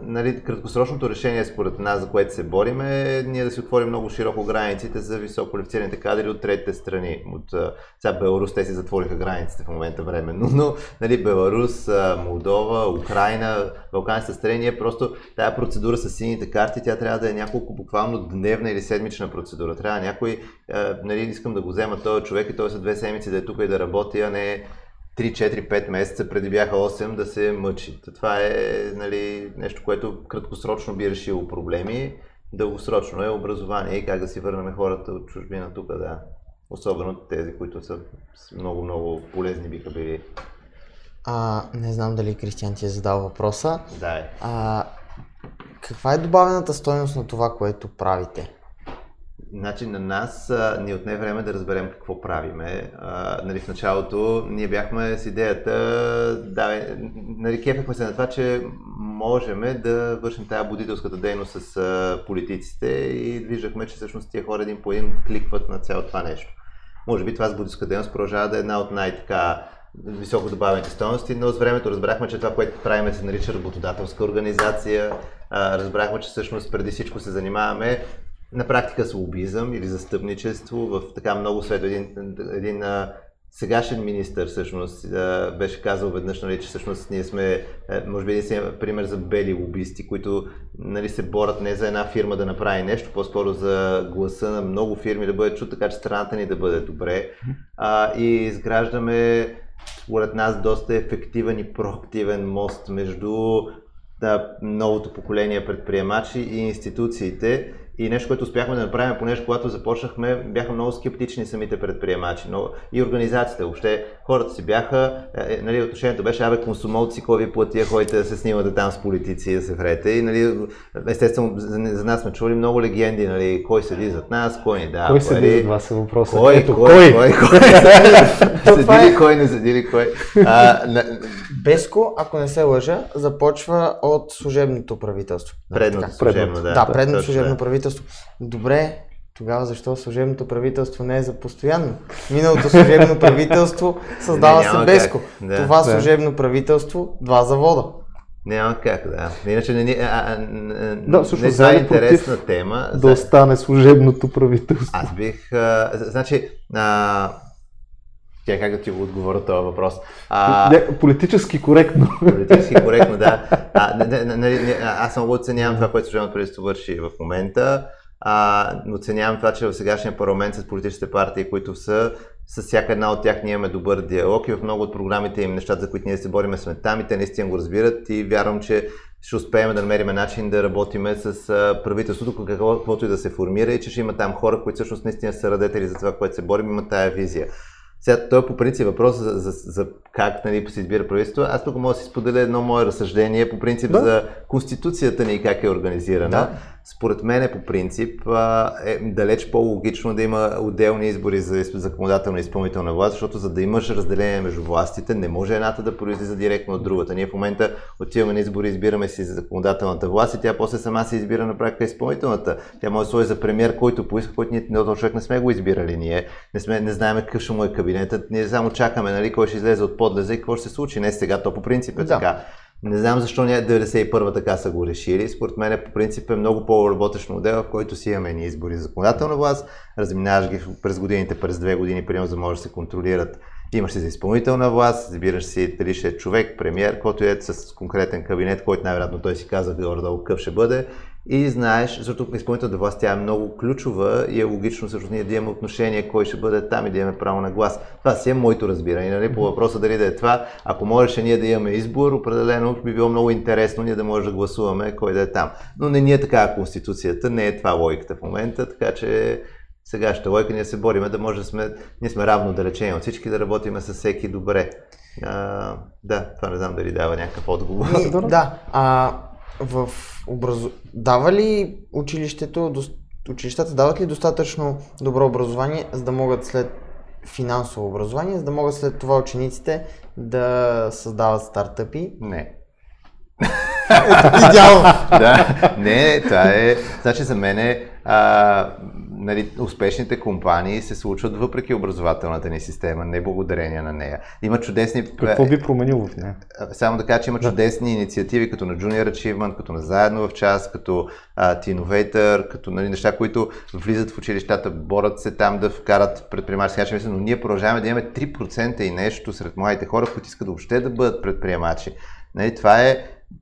нали, краткосрочното решение според нас, за което се борим е ние да си отворим много широко границите за високо квалифицираните кадри от третите страни. От, сега Беларус те си затвориха границите в момента временно, но нали, Беларус, Молдова, Украина, Балканските страни, ние просто тая процедура с сините карти, тя трябва да е няколко буквално дневна или седмична процедура. Трябва някой, нали, искам да го взема този човек и той са две седмици да е тук и да работи, а не 3-4-5 месеца, преди бяха 8, да се мъчи. Това е нали, нещо, което краткосрочно би решило проблеми, дългосрочно е образование и как да си върнем хората от чужбина тук, да. Особено тези, които са много-много полезни биха били. А, не знам дали Кристиан ти е задал въпроса. Да. Е. А, каква е добавената стойност на това, което правите? Значи на нас ни отне време да разберем какво правиме. А, нали, в началото ние бяхме с идеята, да, нали, кефехме се на това, че можем да вършим тази будителската дейност с а, политиците и виждахме, че всъщност тия хора един по един кликват на цялото това нещо. Може би това с будителска дейност продължава да е една от най-така високо добавените стоености, но с времето разбрахме, че това, което правим се нарича работодателска организация. Разбрахме, че всъщност преди всичко се занимаваме на практика с лобизъм или застъпничество в така много свет. Един, един сегашен министър всъщност беше казал веднъж, нали, че всъщност ние сме, може би един пример за бели лобисти, които нали, се борят не за една фирма да направи нещо, по-скоро за гласа на много фирми да бъде чут, така че страната ни да бъде добре. А, и изграждаме според нас доста ефективен и проактивен мост между да, новото поколение предприемачи и институциите и нещо, което успяхме да направим, понеже когато започнахме, бяха много скептични самите предприемачи, но и организациите. Въобще хората си бяха, е, е, нали, отношението беше, абе, консумолци, кой ви платия, ходите да се снимате там с политици да се врете. И, нали, естествено, за, за нас сме чули много легенди, нали, кой седи зад нас, кой ни да. Кой седи зад вас е въпросът. Кой, Ето, кой, кой, кой, кой, кой седи ли, кой не седи ли, кой. А, на... Беско, ако не се лъжа, започва от служебното правителство. Предното служебно, да. Да, предното служебно правителство правителство. Добре, тогава защо служебното правителство не е за постоянно? Миналото служебно правителство създава не, се Беско. Да. Това да. служебно правителство, два завода. Няма как, да. Иначе не, а, а, да, всъщност, не е интересна тема. Да остане служебното правителство. Аз бих... А, значи, а, тя как да ти го отговоря този въпрос? А, не, политически коректно. Политически коректно, да. А, не, не, не, не, аз много оценявам това, което служебното правителство върши в момента. А, оценявам това, че в сегашния парламент с политическите партии, които са, с всяка една от тях ние имаме добър диалог и в много от програмите им, нещата, за които ние се бориме, сме там и те наистина го разбират и вярвам, че ще успеем да намерим начин да работиме с правителството, каквото и да се формира и че ще има там хора, които всъщност наистина са радетели за това, което се борим, имат тая визия. Сега, той е по принцип въпрос за, за, за как нали, се избира правителство. Аз тук мога да си споделя едно мое разсъждение по принцип да. за Конституцията ни и как е организирана. Да. Според мен е по принцип е далеч по-логично да има отделни избори за законодателна и изпълнителна власт, защото за да имаш разделение между властите, не може едната да произлиза директно от другата. Ние в момента отиваме на избори, избираме си за законодателната власт и тя после сама се избира на практика изпълнителната. Тя може да сложи за премьер, който поиска, който ние този човек не сме го избирали. Ние не, сме, не знаем какъв ще му е кабинетът, ние само чакаме нали, кой ще излезе от подлеза и какво ще се случи. Не сега, то по принцип е да. така. Не знам защо не 91 така са го решили. Според мен по принцип е много по-работещ модел, в който си имаме ни избори за законодателна власт, разминаваш ги през годините, през две години, примерно, за може да се контролират. Имаш си за изпълнителна власт, избираш си дали ще е човек, премьер, който е с конкретен кабинет, който най-вероятно той си каза горе-долу какъв ще бъде и знаеш, защото изпълнителната власт тя е много ключова и е логично също ние да имаме отношение кой ще бъде там и да имаме право на глас. Това си е моето разбиране. Нали? По въпроса дали да е това, ако можеше ние да имаме избор, определено би било много интересно ние да може да гласуваме кой да е там. Но не ни е така конституцията, не е това логиката в момента, така че Сегашната лойка ние се бориме да може да сме, ние сме равно далечени от всички, да работиме с всеки добре. А, да, това не знам дали дава някакъв отговор. да, а в образу... дава ли училището, училищата дават ли достатъчно добро образование, за да могат след финансово образование, за да могат след това учениците да създават стартъпи? Не. Идеално. да, не, това е. Значи за мен е, а, нали, успешните компании се случват въпреки образователната ни система, не благодарение на нея. Има чудесни... Какво би променило в нея? Само да кажа, че има да. чудесни инициативи, като на Junior Achievement, като на Заедно в час, като uh, Innovator, като нали, неща, които влизат в училищата, борят се там да вкарат предприемачи. начин, но ние продължаваме да имаме 3% и нещо сред младите хора, които искат въобще да бъдат предприемачи. Нали, това е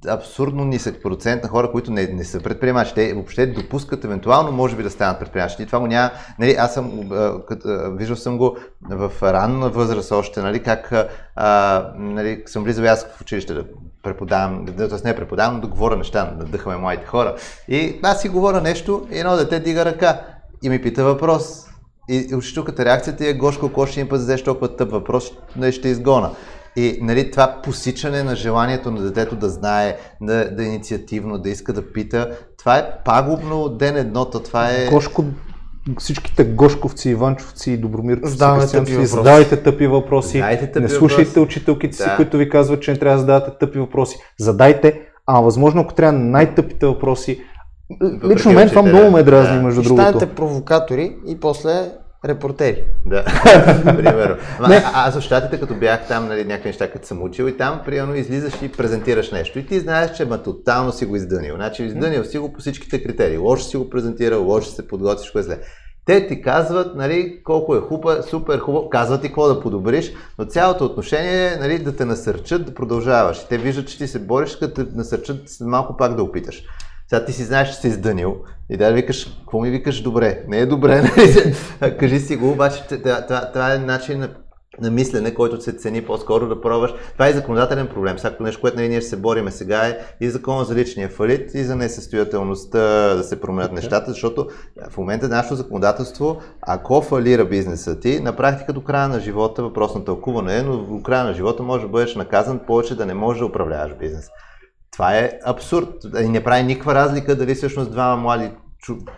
абсурдно нисък процент на хора, които не, не са предприемачи. Те въобще допускат евентуално, може би да станат предприемачи. И това го няма. Нали, аз съм, виждал съм го в ранна възраст още, нали, как а, нали, съм влизал аз в училище да преподавам, т.е. не преподавам, да говоря неща, да дъхаме младите хора. И аз си говоря нещо и едно дете дига ръка и ми пита въпрос. И учителката реакцията е, Гошко, ако ще им път толкова тъп въпрос, не ще изгона. И нали, това посичане на желанието на детето да знае, да, да е инициативно, да иска да пита, това е пагубно ден едното. Това е... Гошко, всичките Гошковци, Иванчовци и Добромирковци, задавайте тъпи въпроси. Задавайте тъпи въпроси. Задайте тъпи не слушайте въпроси. учителките си, да. които ви казват, че не трябва да задавате тъпи въпроси. Задайте, а възможно ако трябва най-тъпите въпроси, Лично мен това много ме дразни, да. между и другото. Станете провокатори и после репортери. Да, примерно. А, аз в щатите, като бях там, нали, някакви неща, като съм учил и там, примерно, излизаш и презентираш нещо. И ти знаеш, че ма тотално си го издънил. Значи, издънил си го по всичките критерии. Лошо си го презентирал, лошо се подготвиш, кое зле. Те ти казват, нали, колко е хупа, супер хубаво, казват ти какво да подобриш, но цялото отношение е нали, да те насърчат да продължаваш. И те виждат, че ти се бориш, като те насърчат малко пак да опиташ. Сега ти си знаеш, че си издънил и да викаш, какво ми викаш добре? Не е добре, нали? кажи си го, обаче това, това е начин на на мислене, който се цени по-скоро да пробваш. Това е законодателен проблем. Всяко нещо, което нали, ние ще се бориме сега е и закона за личния фалит и за несъстоятелността да се променят okay. нещата, защото в момента нашето законодателство, ако фалира бизнеса ти, на практика до края на живота, въпрос на тълкуване е, но до края на живота може да бъдеш наказан повече да не можеш да управляваш бизнес. Това е абсурд. И не прави никаква разлика дали всъщност двама млади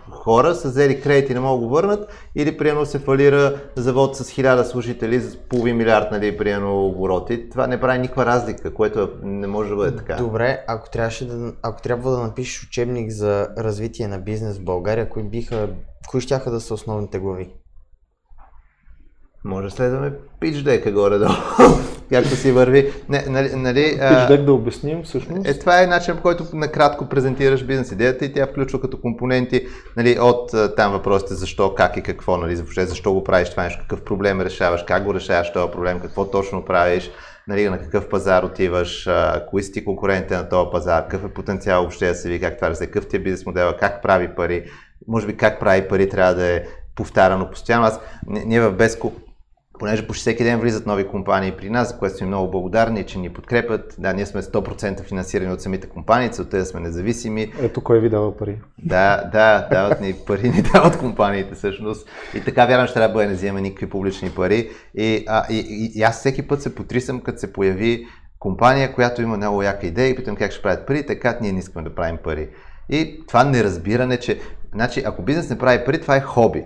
хора са взели кредити и не могат да го върнат или приемно се фалира завод с 1000 служители с половин милиард, нали, приемно обороти. Това не прави никаква разлика, което не може да бъде така. Добре, ако, трябваше да, ако трябва да напишеш учебник за развитие на бизнес в България, кои биха, кои ще да са основните глави? Може следваме пич дека горе-долу, както си върви. Не, нали, нали, дек да обясним всъщност. Е, това е начин, по който накратко презентираш бизнес идеята и тя включва като компоненти нали, от там въпросите защо, как и какво, нали, въобще защо го правиш това нещо, какъв проблем решаваш, как го решаваш този проблем, какво точно правиш, нали, на какъв пазар отиваш, а, кои си ти конкурентите на този пазар, какъв е потенциал въобще да се ви, как това се, какъв ти е бизнес модела, как прави пари, може би как прави пари трябва да е повтаряно постоянно. Аз, ние в Беско понеже почти всеки ден влизат нови компании при нас, за което сме много благодарни, че ни подкрепят. Да, ние сме 100% финансирани от самите компании, целта е да сме независими. Ето кой ви дава пари. Да, да, дават ни пари, ни дават компаниите всъщност. И така вярвам, че трябва да не взема никакви публични пари. И, а, и, и, и аз всеки път се потрисам, като се появи компания, която има много яка идея и питам как ще правят пари, така ние не искаме да правим пари. И това неразбиране, че значи, ако бизнес не прави пари, това е хоби.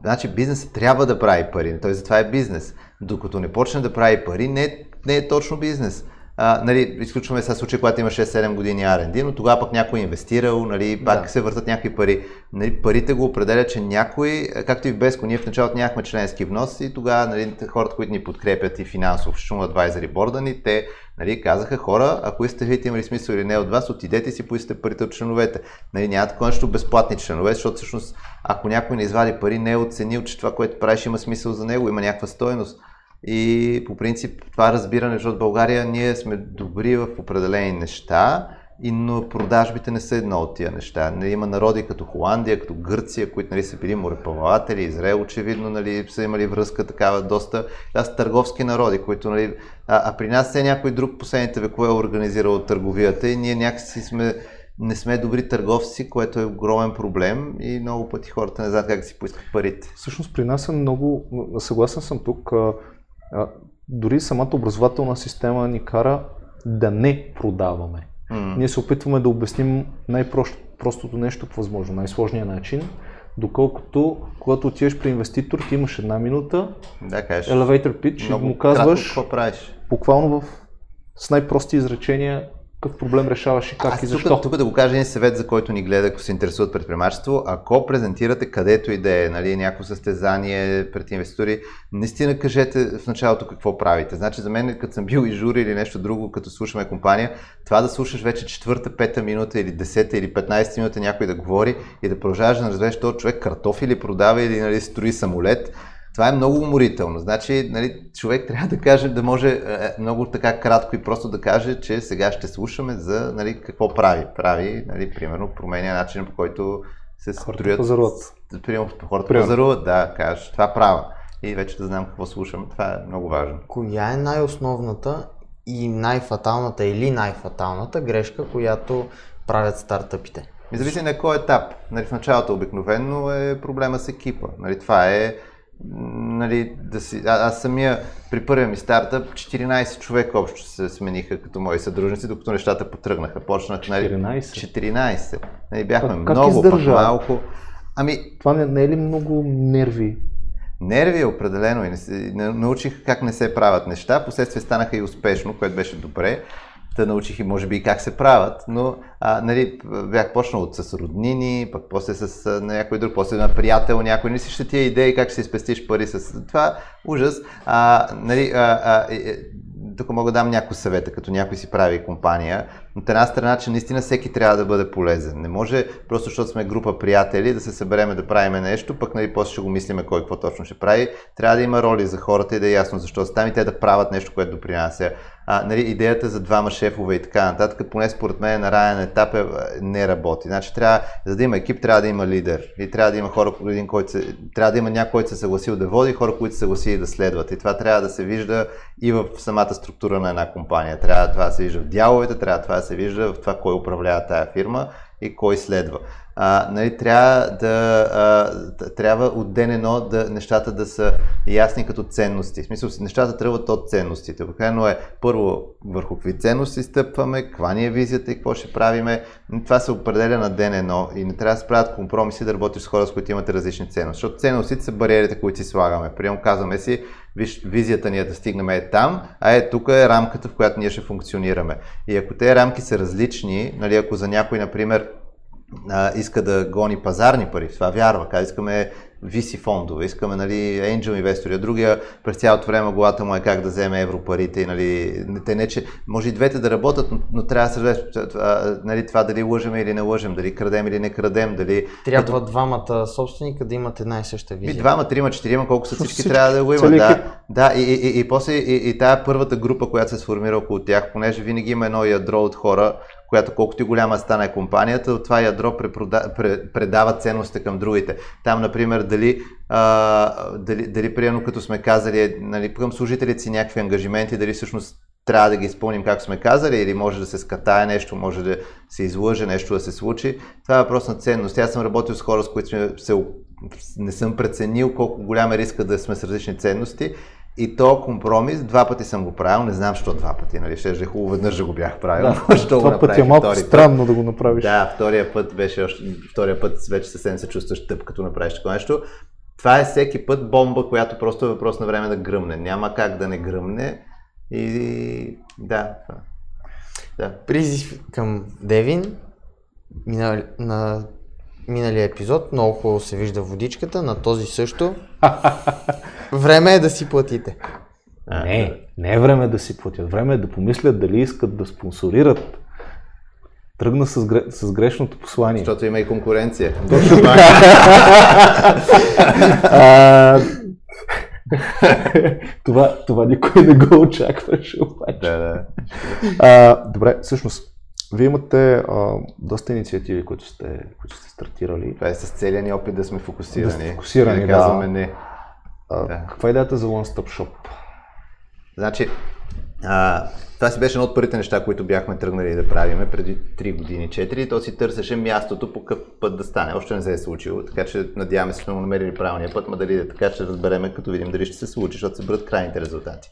Значи бизнесът трябва да прави пари, той затова е бизнес. Докато не почне да прави пари, не, не е точно бизнес. А, нали, изключваме сега случай, когато има 6-7 години R&D, но тогава пък някой е инвестирал, нали, пак да. се въртат някакви пари. Нали, парите го определя, че някой, както и в Беско, ние в началото нямахме членски внос и тогава нали, хората, които ни подкрепят и финансово, включително адвайзери борда ни, те нали, казаха хора, ако искате видите има ли смисъл или не от вас, отидете си поискате парите от членовете. Нали, няма такова нещо безплатни членове, защото всъщност ако някой не извади пари, не е оценил, че това, което правиш има смисъл за него, има някаква стоеност. И по принцип това разбиране, защото в България ние сме добри в определени неща, и, но продажбите не са едно от тия неща. Не има народи като Холандия, като Гърция, които нали, са били мореплаватели, Израел очевидно нали, са имали връзка такава доста. Са търговски народи, които нали, а, а при нас все някой друг последните векове е организирал търговията и ние някакси сме не сме добри търговци, което е огромен проблем и много пъти хората не знаят как да си поискат парите. Всъщност при нас е много, съгласен съм тук, дори самата образователна система ни кара да не продаваме. Mm. Ние се опитваме да обясним най-простото нещо по възможно, най-сложния начин, доколкото когато отидеш при инвеститор, ти имаш една минута, да, кажеш, elevator pitch и му казваш какво правиш. буквално в, с най-прости изречения какъв проблем решаваш и как Аз и защо? Тук, тук да го кажа един съвет, за който ни гледа, ако се интересуват предприемачество. Ако презентирате където и да е, нали, някакво състезание пред инвеститори, наистина кажете в началото какво правите. Значи за мен, като съм бил и жури или нещо друго, като слушаме компания, това да слушаш вече четвърта, пета минута или десета или 15 минута някой да говори и да продължаваш да разбереш този човек картофили продава или нали, строи самолет, това е много уморително. Значи, нали, човек трябва да каже, да може е, е, много така кратко и просто да каже, че сега ще слушаме за нали, какво прави. Прави, нали, примерно, променя начина по който се строят. Пазаруват. Примерно, хората примерно. пазаруват, да, кажеш, това правя. И вече да знам какво слушам. Това е много важно. Коя е най-основната и най-фаталната или най-фаталната грешка, която правят стартъпите? Ми зависи на кой етап. Нали, в началото обикновено е проблема с екипа. Нали, това е нали, да си, а, аз самия при първия ми стартъп 14 човека общо се смениха като мои съдружници, докато нещата потръгнаха. Почнах, нали, 14? 14. Нали, бяхме как, много, как малко. Ами... Това не, не е ли много нерви? Нерви определено и не се, научих как не се правят неща, последствие станаха и успешно, което беше добре да научих и може би и как се правят, но а, нали, бях почнал от с роднини, пък после с някой друг, после на приятел някой, не си ще тия идеи как ще си спестиш пари с това, ужас. А, нали, а, а, тук мога да дам някои съвета, като някой си прави компания. От една страна, че наистина всеки трябва да бъде полезен. Не може просто защото сме група приятели да се събереме да правиме нещо, пък нали, после ще го мислиме кой какво точно ще прави. Трябва да има роли за хората и да е ясно защо са там и те да правят нещо, което допринася а, нали, идеята за двама шефове и така нататък, поне според мен на ранен етап е, не работи. Значи трябва, за да има екип, трябва да има лидер. И трябва да има хора, един, който се, трябва да има някой, който се съгласил да води, хора, които се съгласили да следват. И това трябва да се вижда и в самата структура на една компания. Трябва това да се вижда в дяловете, трябва това да се вижда в това кой управлява тая фирма и кой следва а, нали, трябва, да, а, трябва от ден едно да, нещата да са ясни като ценности. В смисъл, нещата тръгват от ценностите. Обикновено е първо върху какви ценности стъпваме, каква ни е визията и какво ще правиме. Това се определя на ден едно и не трябва да се правят компромиси да работиш с хора, с които имате различни ценности. Защото ценностите са бариерите, които си слагаме. Прием казваме си, виж, визията ни е да стигнем е там, а е тук е рамката, в която ние ще функционираме. И ако тези рамки са различни, нали, ако за някой, например, а, иска да гони пазарни пари, в това вярва. Как искаме VC фондове, искаме нали, angel инвестори, а другия през цялото време главата му е как да вземе европарите нали, те не, че може и двете да работят, но, но трябва да се разгледа нали, това дали лъжем или не лъжем, дали крадем или не крадем, дали... Трябва като... двамата собственика да имат една и съща визия. И двама, трима, четирима, колко са всички, всички трябва да го имат. Да, да и, и, и, и, после и, и тая първата група, която се сформира около тях, понеже винаги има едно ядро от хора, която колкото и голяма стане компанията, от това ядро предава ценностите към другите. Там, например, дали, а, дали, дали примерно като сме казали, нали, към служителите си някакви ангажименти, дали всъщност трябва да ги изпълним както сме казали или може да се скатае нещо, може да се излъже нещо да се случи. Това е въпрос на ценност. Аз съм работил с хора, с които сме се, не съм преценил колко голям е риска да сме с различни ценности и то компромис, два пъти съм го правил, не знам защо два пъти, нали, ще е хубаво, веднъж да го бях правил. Да, това път е малко странно път. да го направиш. Да, втория път беше още, втория път вече съвсем се чувстваш тъп, като направиш такова нещо. Това е всеки път бомба, която просто е въпрос на време да гръмне. Няма как да не гръмне. И да, това. Да. Призив към Девин на, на миналия епизод. Много хубаво се вижда водичката, на този също. Време е да си платите. Не, не е време да си платят. Време е да помислят дали искат да спонсорират. Тръгна с, гре... с грешното послание. Защото има и конкуренция. Точно а, това, това никой не го очакваше обаче. Да, да. А, добре, всъщност, вие имате а, доста инициативи, които сте, които сте стартирали. Това е с целия ни опит да сме фокусирани. Да сте фокусирани, да. не. А, да. Каква е идеята за One Stop Shop? Значи, А, това си беше едно от първите неща, които бяхме тръгнали да правиме преди 3 години, 4. То си търсеше мястото по какъв път да стане. Още не се е случило, така че надяваме се, че сме намерили правилния път, ма дали да така ще разбереме, като видим дали ще се случи, защото се бъдат крайните резултати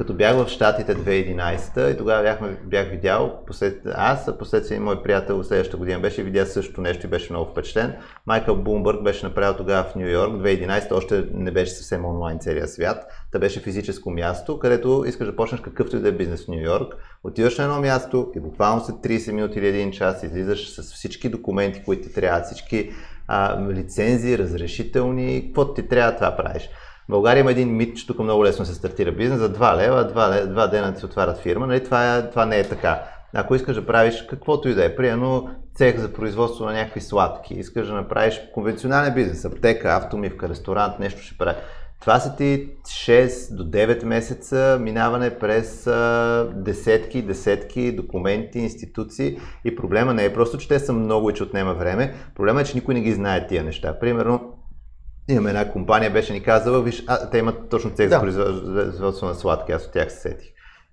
като бях в Штатите 2011 и тогава бяхме, бях видял, послед, аз, а последствие мой приятел следващата година беше видя също нещо и беше много впечатлен. Майкъл Бумбърг беше направил тогава в Нью Йорк, 2011 още не беше съвсем онлайн целия свят. Та беше физическо място, където искаш да почнеш какъвто и да е бизнес в Нью Йорк. Отиваш на едно място и буквално след 30 минути или един час излизаш с всички документи, които ти трябват, всички а, лицензии, разрешителни, каквото ти трябва, това правиш. България има един мит, че тук много лесно се стартира бизнес, за 2 лева, 2, лева, 2 дена ти отварят фирма, нали? това, е, това не е така. Ако искаш да правиш каквото и да е, примерно цех за производство на някакви сладки, искаш да направиш конвенционален бизнес, аптека, автомивка, ресторант, нещо ще прави. Това са ти 6 до 9 месеца минаване през десетки, десетки документи, институции и проблема не е просто, че те са много и че отнема време, проблема е, че никой не ги знае тия неща. Примерно, Имаме една компания, беше ни казала, виж, а, те имат точно цех да. за производство на сладки, аз от тях се сетих.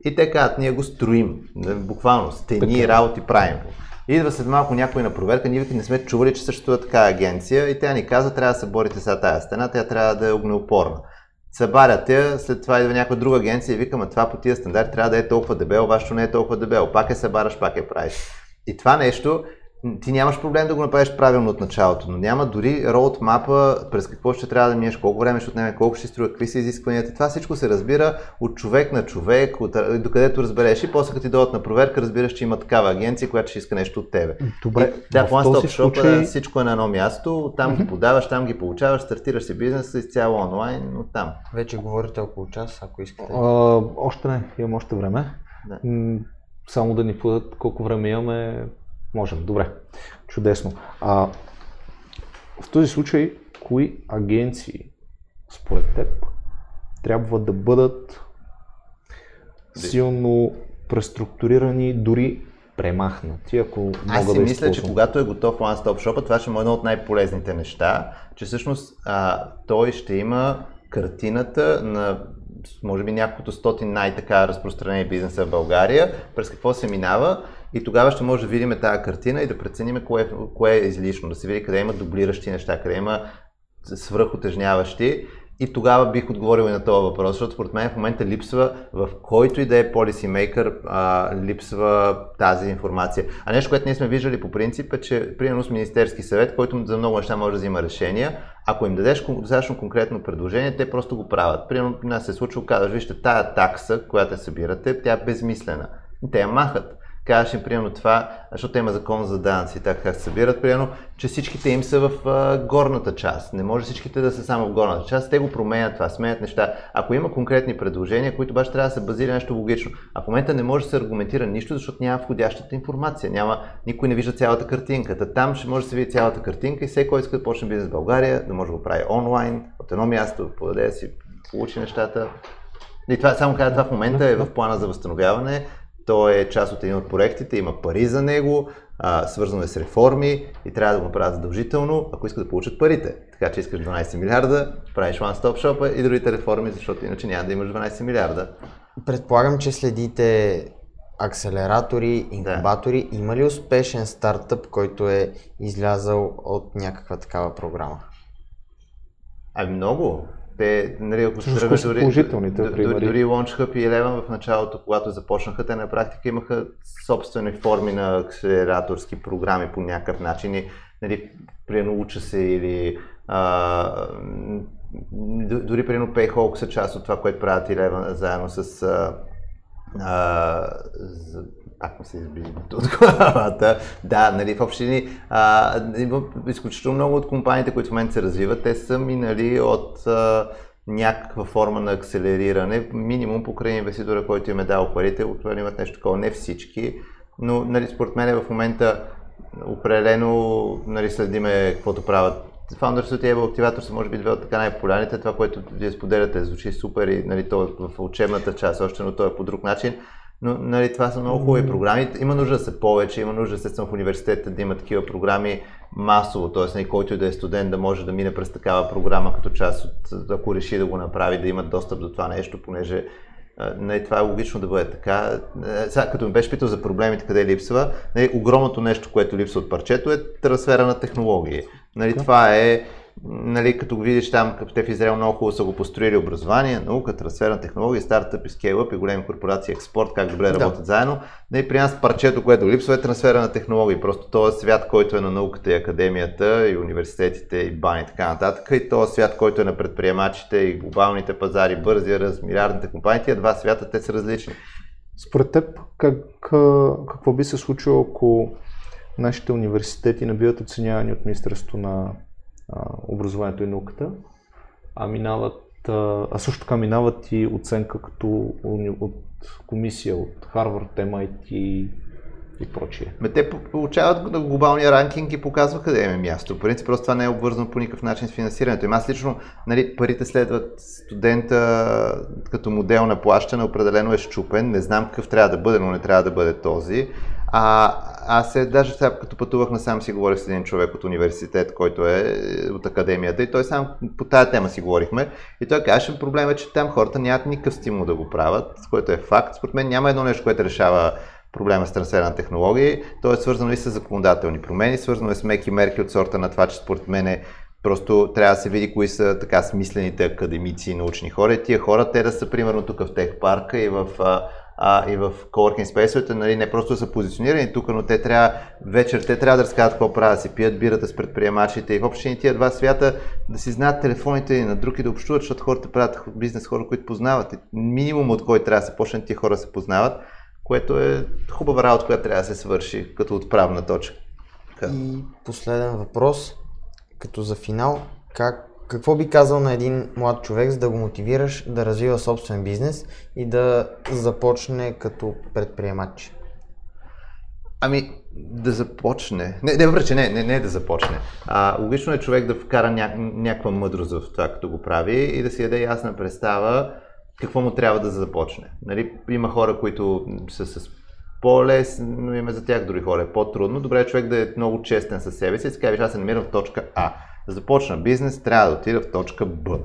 И те казват, ние го строим, буквално, стени, така. работи правим. Идва след малко някой на проверка, ние не сме чували, че съществува такава агенция и тя ни каза, трябва да се борите с тази стена, тя трябва да е огнеупорна. Събарят я, след това идва някаква друга агенция и викаме, това по тия стандарти трябва да е толкова дебело, вашето не е толкова дебело. Пак е събараш, пак е правиш. И това нещо ти нямаш проблем да го направиш правилно от началото, но няма дори мапа през какво ще трябва да минеш, колко време ще отнеме, колко ще струва, какви са изискванията. Това всичко се разбира от човек на човек, от, докъдето разбереш и после като ти дойдат на проверка, разбираш, че има такава агенция, която ще иска нещо от тебе. Добре. И, да, в One Stop случай... всичко е на едно място, там mm-hmm. ги подаваш, там ги получаваш, стартираш си бизнес изцяло онлайн, но там. Вече говорите около час, ако искате. А, още не, имам още време. Да. Само да ни подадат колко време имаме, Можем, добре. Чудесно. А, в този случай, кои агенции според теб трябва да бъдат силно преструктурирани, дори премахнати, ако мога Аз си да мисля, че когато е готов One Stop Shop, това ще е едно от най-полезните неща, че всъщност а, той ще има картината на може би няколкото стотин най-така разпространени бизнеса в България, през какво се минава и тогава ще може да видим тази картина и да преценим кое, кое е излишно, да се види къде има дублиращи неща, къде има свръхотежняващи и тогава бих отговорил и на този въпрос, защото според мен в момента липсва в който и да е policymaker, а, липсва тази информация. А нещо, което ние сме виждали по принцип е, че примерно с Министерски съвет, който за много неща може да взима решения, ако им дадеш достатъчно конкретно предложение, те просто го правят. Примерно нас се е случило, казваш, вижте, тая такса, която събирате, тя е безмислена. Те я махат кажеш им, примерно това, защото има закон за данъци, така как се събират, примерно, че всичките им са в а, горната част. Не може всичките да са само в горната част. Те го променят това, сменят неща. Ако има конкретни предложения, които обаче трябва да се базира нещо логично. А в момента не може да се аргументира нищо, защото няма входящата информация. Няма, никой не вижда цялата картинка. Та там ще може да се види цялата картинка и всеки, който иска да почне бизнес в България, да може да го прави онлайн, от едно място, подаде си, получи нещата. И това, само каза, това в момента е в плана за възстановяване. Той е част от един от проектите, има пари за него, а, свързано е с реформи и трябва да го направят задължително, ако искат да получат парите. Така че искаш 12 милиарда, правиш One Stop Shop и другите реформи, защото иначе няма да имаш 12 милиарда. Предполагам, че следите акселератори, инкубатори. Да. Има ли успешен стартъп, който е излязал от някаква такава програма? Ами много те, нали, ако се тръгнат дори, дори, дори Launch Hub и Eleven в началото, когато започнаха, те на практика имаха собствени форми на акселераторски програми по някакъв начин. И, нали, примерно уча се или а, дори примерно Payhawk са част от това, което правят Eleven заедно с а, а, му се изби от главата. Да, нали, в общини, а, изключително много от компаниите, които в момента се развиват, те са минали от а, някаква форма на акселериране, минимум покрай инвеститора, който им е дал парите, обикновено имат нещо такова, не всички, но нали, според мен в момента определено нали, следиме каквото правят Founders и Able Activator са може би две от така най-популярните. Това, което вие споделяте, звучи супер и нали, то е в учебната част още, но то е по друг начин. Но нали, това са много хубави програми. Има нужда да се повече, има нужда естествено в университета да има такива програми масово, т.е. Нали, който и да е студент да може да мине през такава програма като част от, ако реши да го направи, да има достъп до това нещо, понеже Не, това е логично да бъде така. Сега, като ме беше питал за проблемите, къде липсва, не, огромното нещо, което липсва от парчето е трансфера на технологии. Нали, Това е нали, като го видиш там, като те в Израел много хубаво са го построили образование, наука, трансфер на технологии, стартъпи, скейлъп и големи корпорации, експорт, как добре да. работят заедно. Нали, при нас парчето, което липсва е трансфера на технологии. Просто този свят, който е на науката и академията и университетите и бани и така нататък и този свят, който е на предприемачите и глобалните пазари, бързи раз, милиардните компании, тия два свята, те са различни. Според теб, как, какво би се случило, ако нашите университети не биват оценявани от Министерството на образованието и науката, а минават, а също така минават и оценка като от комисия от Харвард, MIT и прочие. Ме те получават глобалния ранкинг и показва къде е място. В принцип, просто това не е обвързано по никакъв начин с финансирането. И аз лично, нали, парите следват студента като модел на плащане, определено е щупен. Не знам какъв трябва да бъде, но не трябва да бъде този. А, аз е, даже сега като пътувах насам си говорих с един човек от университет, който е от академията и той сам по тая тема си говорихме и той каже, проблем е, че там хората нямат никакъв стимул да го правят, което е факт. Според мен няма едно нещо, което решава проблема с трансфера на технологии. То е свързано и с законодателни промени, свързано е с меки мерки от сорта на това, че според мен е Просто трябва да се види кои са така смислените академици и научни хора. И тия хора, те да са примерно тук в Тех парка и в а, и в coworking спейсовете, нали, не просто са позиционирани тук, но те трябва вечер, те трябва да разказват какво правят, си пият бирата с предприемачите и въобще и тия два свята да си знаят телефоните и на други да общуват, защото хората правят бизнес хора, които познават. И минимум от който трябва да се почне тия хора се познават, което е хубава работа, която трябва да се свърши като отправна точка. И последен въпрос, като за финал, как какво би казал на един млад човек, за да го мотивираш да развива собствен бизнес и да започне като предприемач? Ами, да започне. Не, не връче, не, не, не да започне. А, логично е човек да вкара ня, някаква мъдрост в това, като го прави и да си даде ясна представа какво му трябва да започне. Нали, има хора, които са с по-лесно, има за тях други хора е по-трудно. Добре е човек да е много честен със себе си и си каже, аз се намирам в точка А да започна бизнес, трябва да отида в точка Б.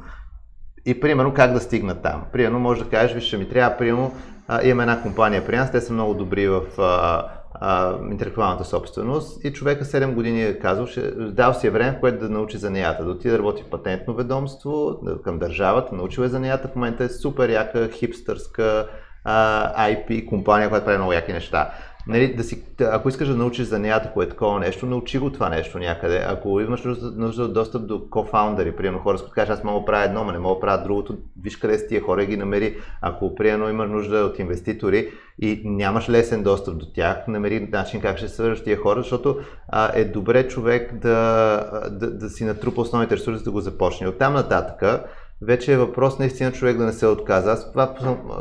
И примерно как да стигна там. Примерно може да кажеш, виж, ми трябва, примерно, имаме една компания при нас, те са много добри в а, а, интелектуалната собственост и човека 7 години е казал, ще, дал си е време, в което да научи занията, да отиде да работи в патентно ведомство, към държавата, научил е занията, в момента е супер яка, хипстърска а, IP компания, която прави много яки неща нали, да си, ако искаш да научиш за неята, кое е такова нещо, научи го това нещо някъде. Ако имаш нужда от достъп до кофаундъри, примерно хора, с които кажеш, аз мога да правя едно, но не мога да правя другото, виж къде си тия хора ги намери. Ако примерно имаш нужда от инвеститори и нямаш лесен достъп до тях, намери начин как ще свържеш тия хора, защото а, е добре човек да, да, да си натрупа основните ресурси да го започне. От там нататък вече е въпрос наистина човек да не се отказа. Аз това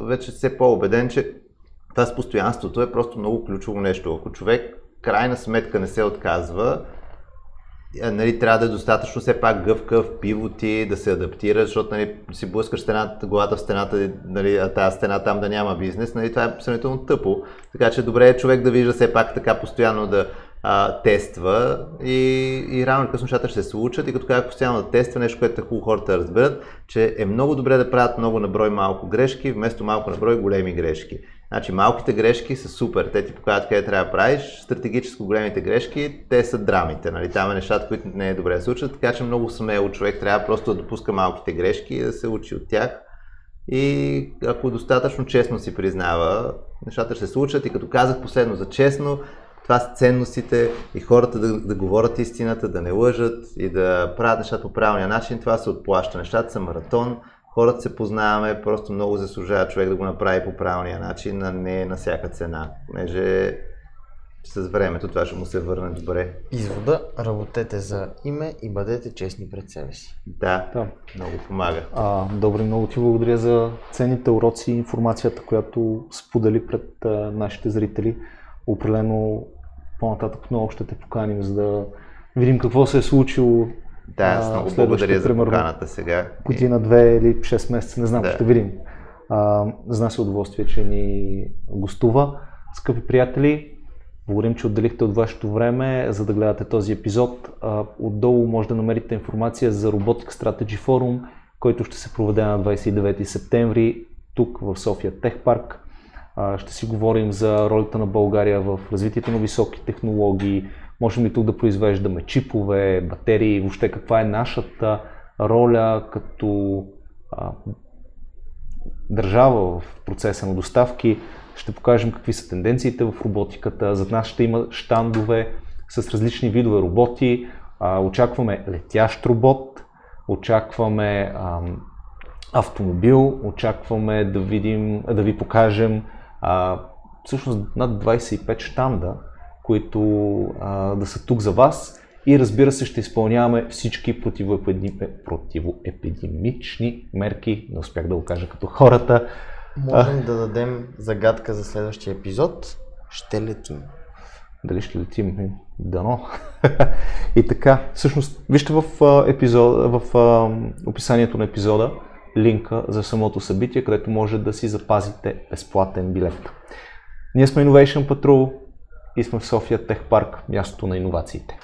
вече все по-убеден, че това с постоянството е просто много ключово нещо. Ако човек крайна сметка не се отказва, е, нали, трябва да е достатъчно все пак гъвкав, пивоти, да се адаптира, защото нали, си блъскаш стената, главата в стената, нали, а тази стена там да няма бизнес, нали, това е сравнително тъпо. Така че добре е човек да вижда все пак така постоянно да а, тества и, и рано или късно нещата ще се случат и като казах постоянно да тества нещо, което е хубаво хората разберат, че е много добре да правят много на брой малко грешки, вместо малко на брой големи грешки. Значи малките грешки са супер, те ти показват къде трябва да правиш, стратегически големите грешки, те са драмите, нали? там е нещата, които не е добре да се учат, така че много смело човек трябва просто да допуска малките грешки и да се учи от тях. И ако достатъчно честно си признава, нещата ще се случат и като казах последно за честно, това са ценностите и хората да, да говорят истината, да не лъжат и да правят нещата по правилния начин, това се отплаща. Нещата са маратон, хората се познаваме, просто много заслужава човек да го направи по правилния начин, а не на всяка цена. Понеже с времето това ще му се върне добре. Извода, работете за име и бъдете честни пред себе си. Да, да. много помага. А, добре, много ти благодаря за ценните уроци и информацията, която сподели пред а, нашите зрители. Определено по-нататък много ще те поканим, за да видим какво се е случило да, аз много благодаря за поканата сега. Година, две или 6 месеца, не знам, да. ще видим. А, за нас е удоволствие, че ни гостува. Скъпи приятели, благодарим, че отделихте от вашето време, за да гледате този епизод. А, отдолу може да намерите информация за Robotic Strategy Forum, който ще се проведе на 29 септември. тук в София Тех Парк. Ще си говорим за ролята на България в развитието на високи технологии. Можем ли тук да произвеждаме чипове, батерии, въобще каква е нашата роля като а, държава в процеса на доставки. Ще покажем какви са тенденциите в роботиката. Зад нас ще има щандове с различни видове роботи. А, очакваме летящ робот, очакваме а, автомобил, очакваме да видим, да ви покажем а, всъщност над 25 штанда, които а, да са тук за вас и разбира се ще изпълняваме всички противоепидемични мерки, не успях да го кажа като хората. Можем да дадем загадка за следващия епизод. Ще летим. Дали ще летим? Дано. и така, всъщност, вижте в, епизод, в описанието на епизода линка за самото събитие, където може да си запазите безплатен билет. Ние сме Innovation Patrol и сме в София Тех Парк, мястото на иновациите.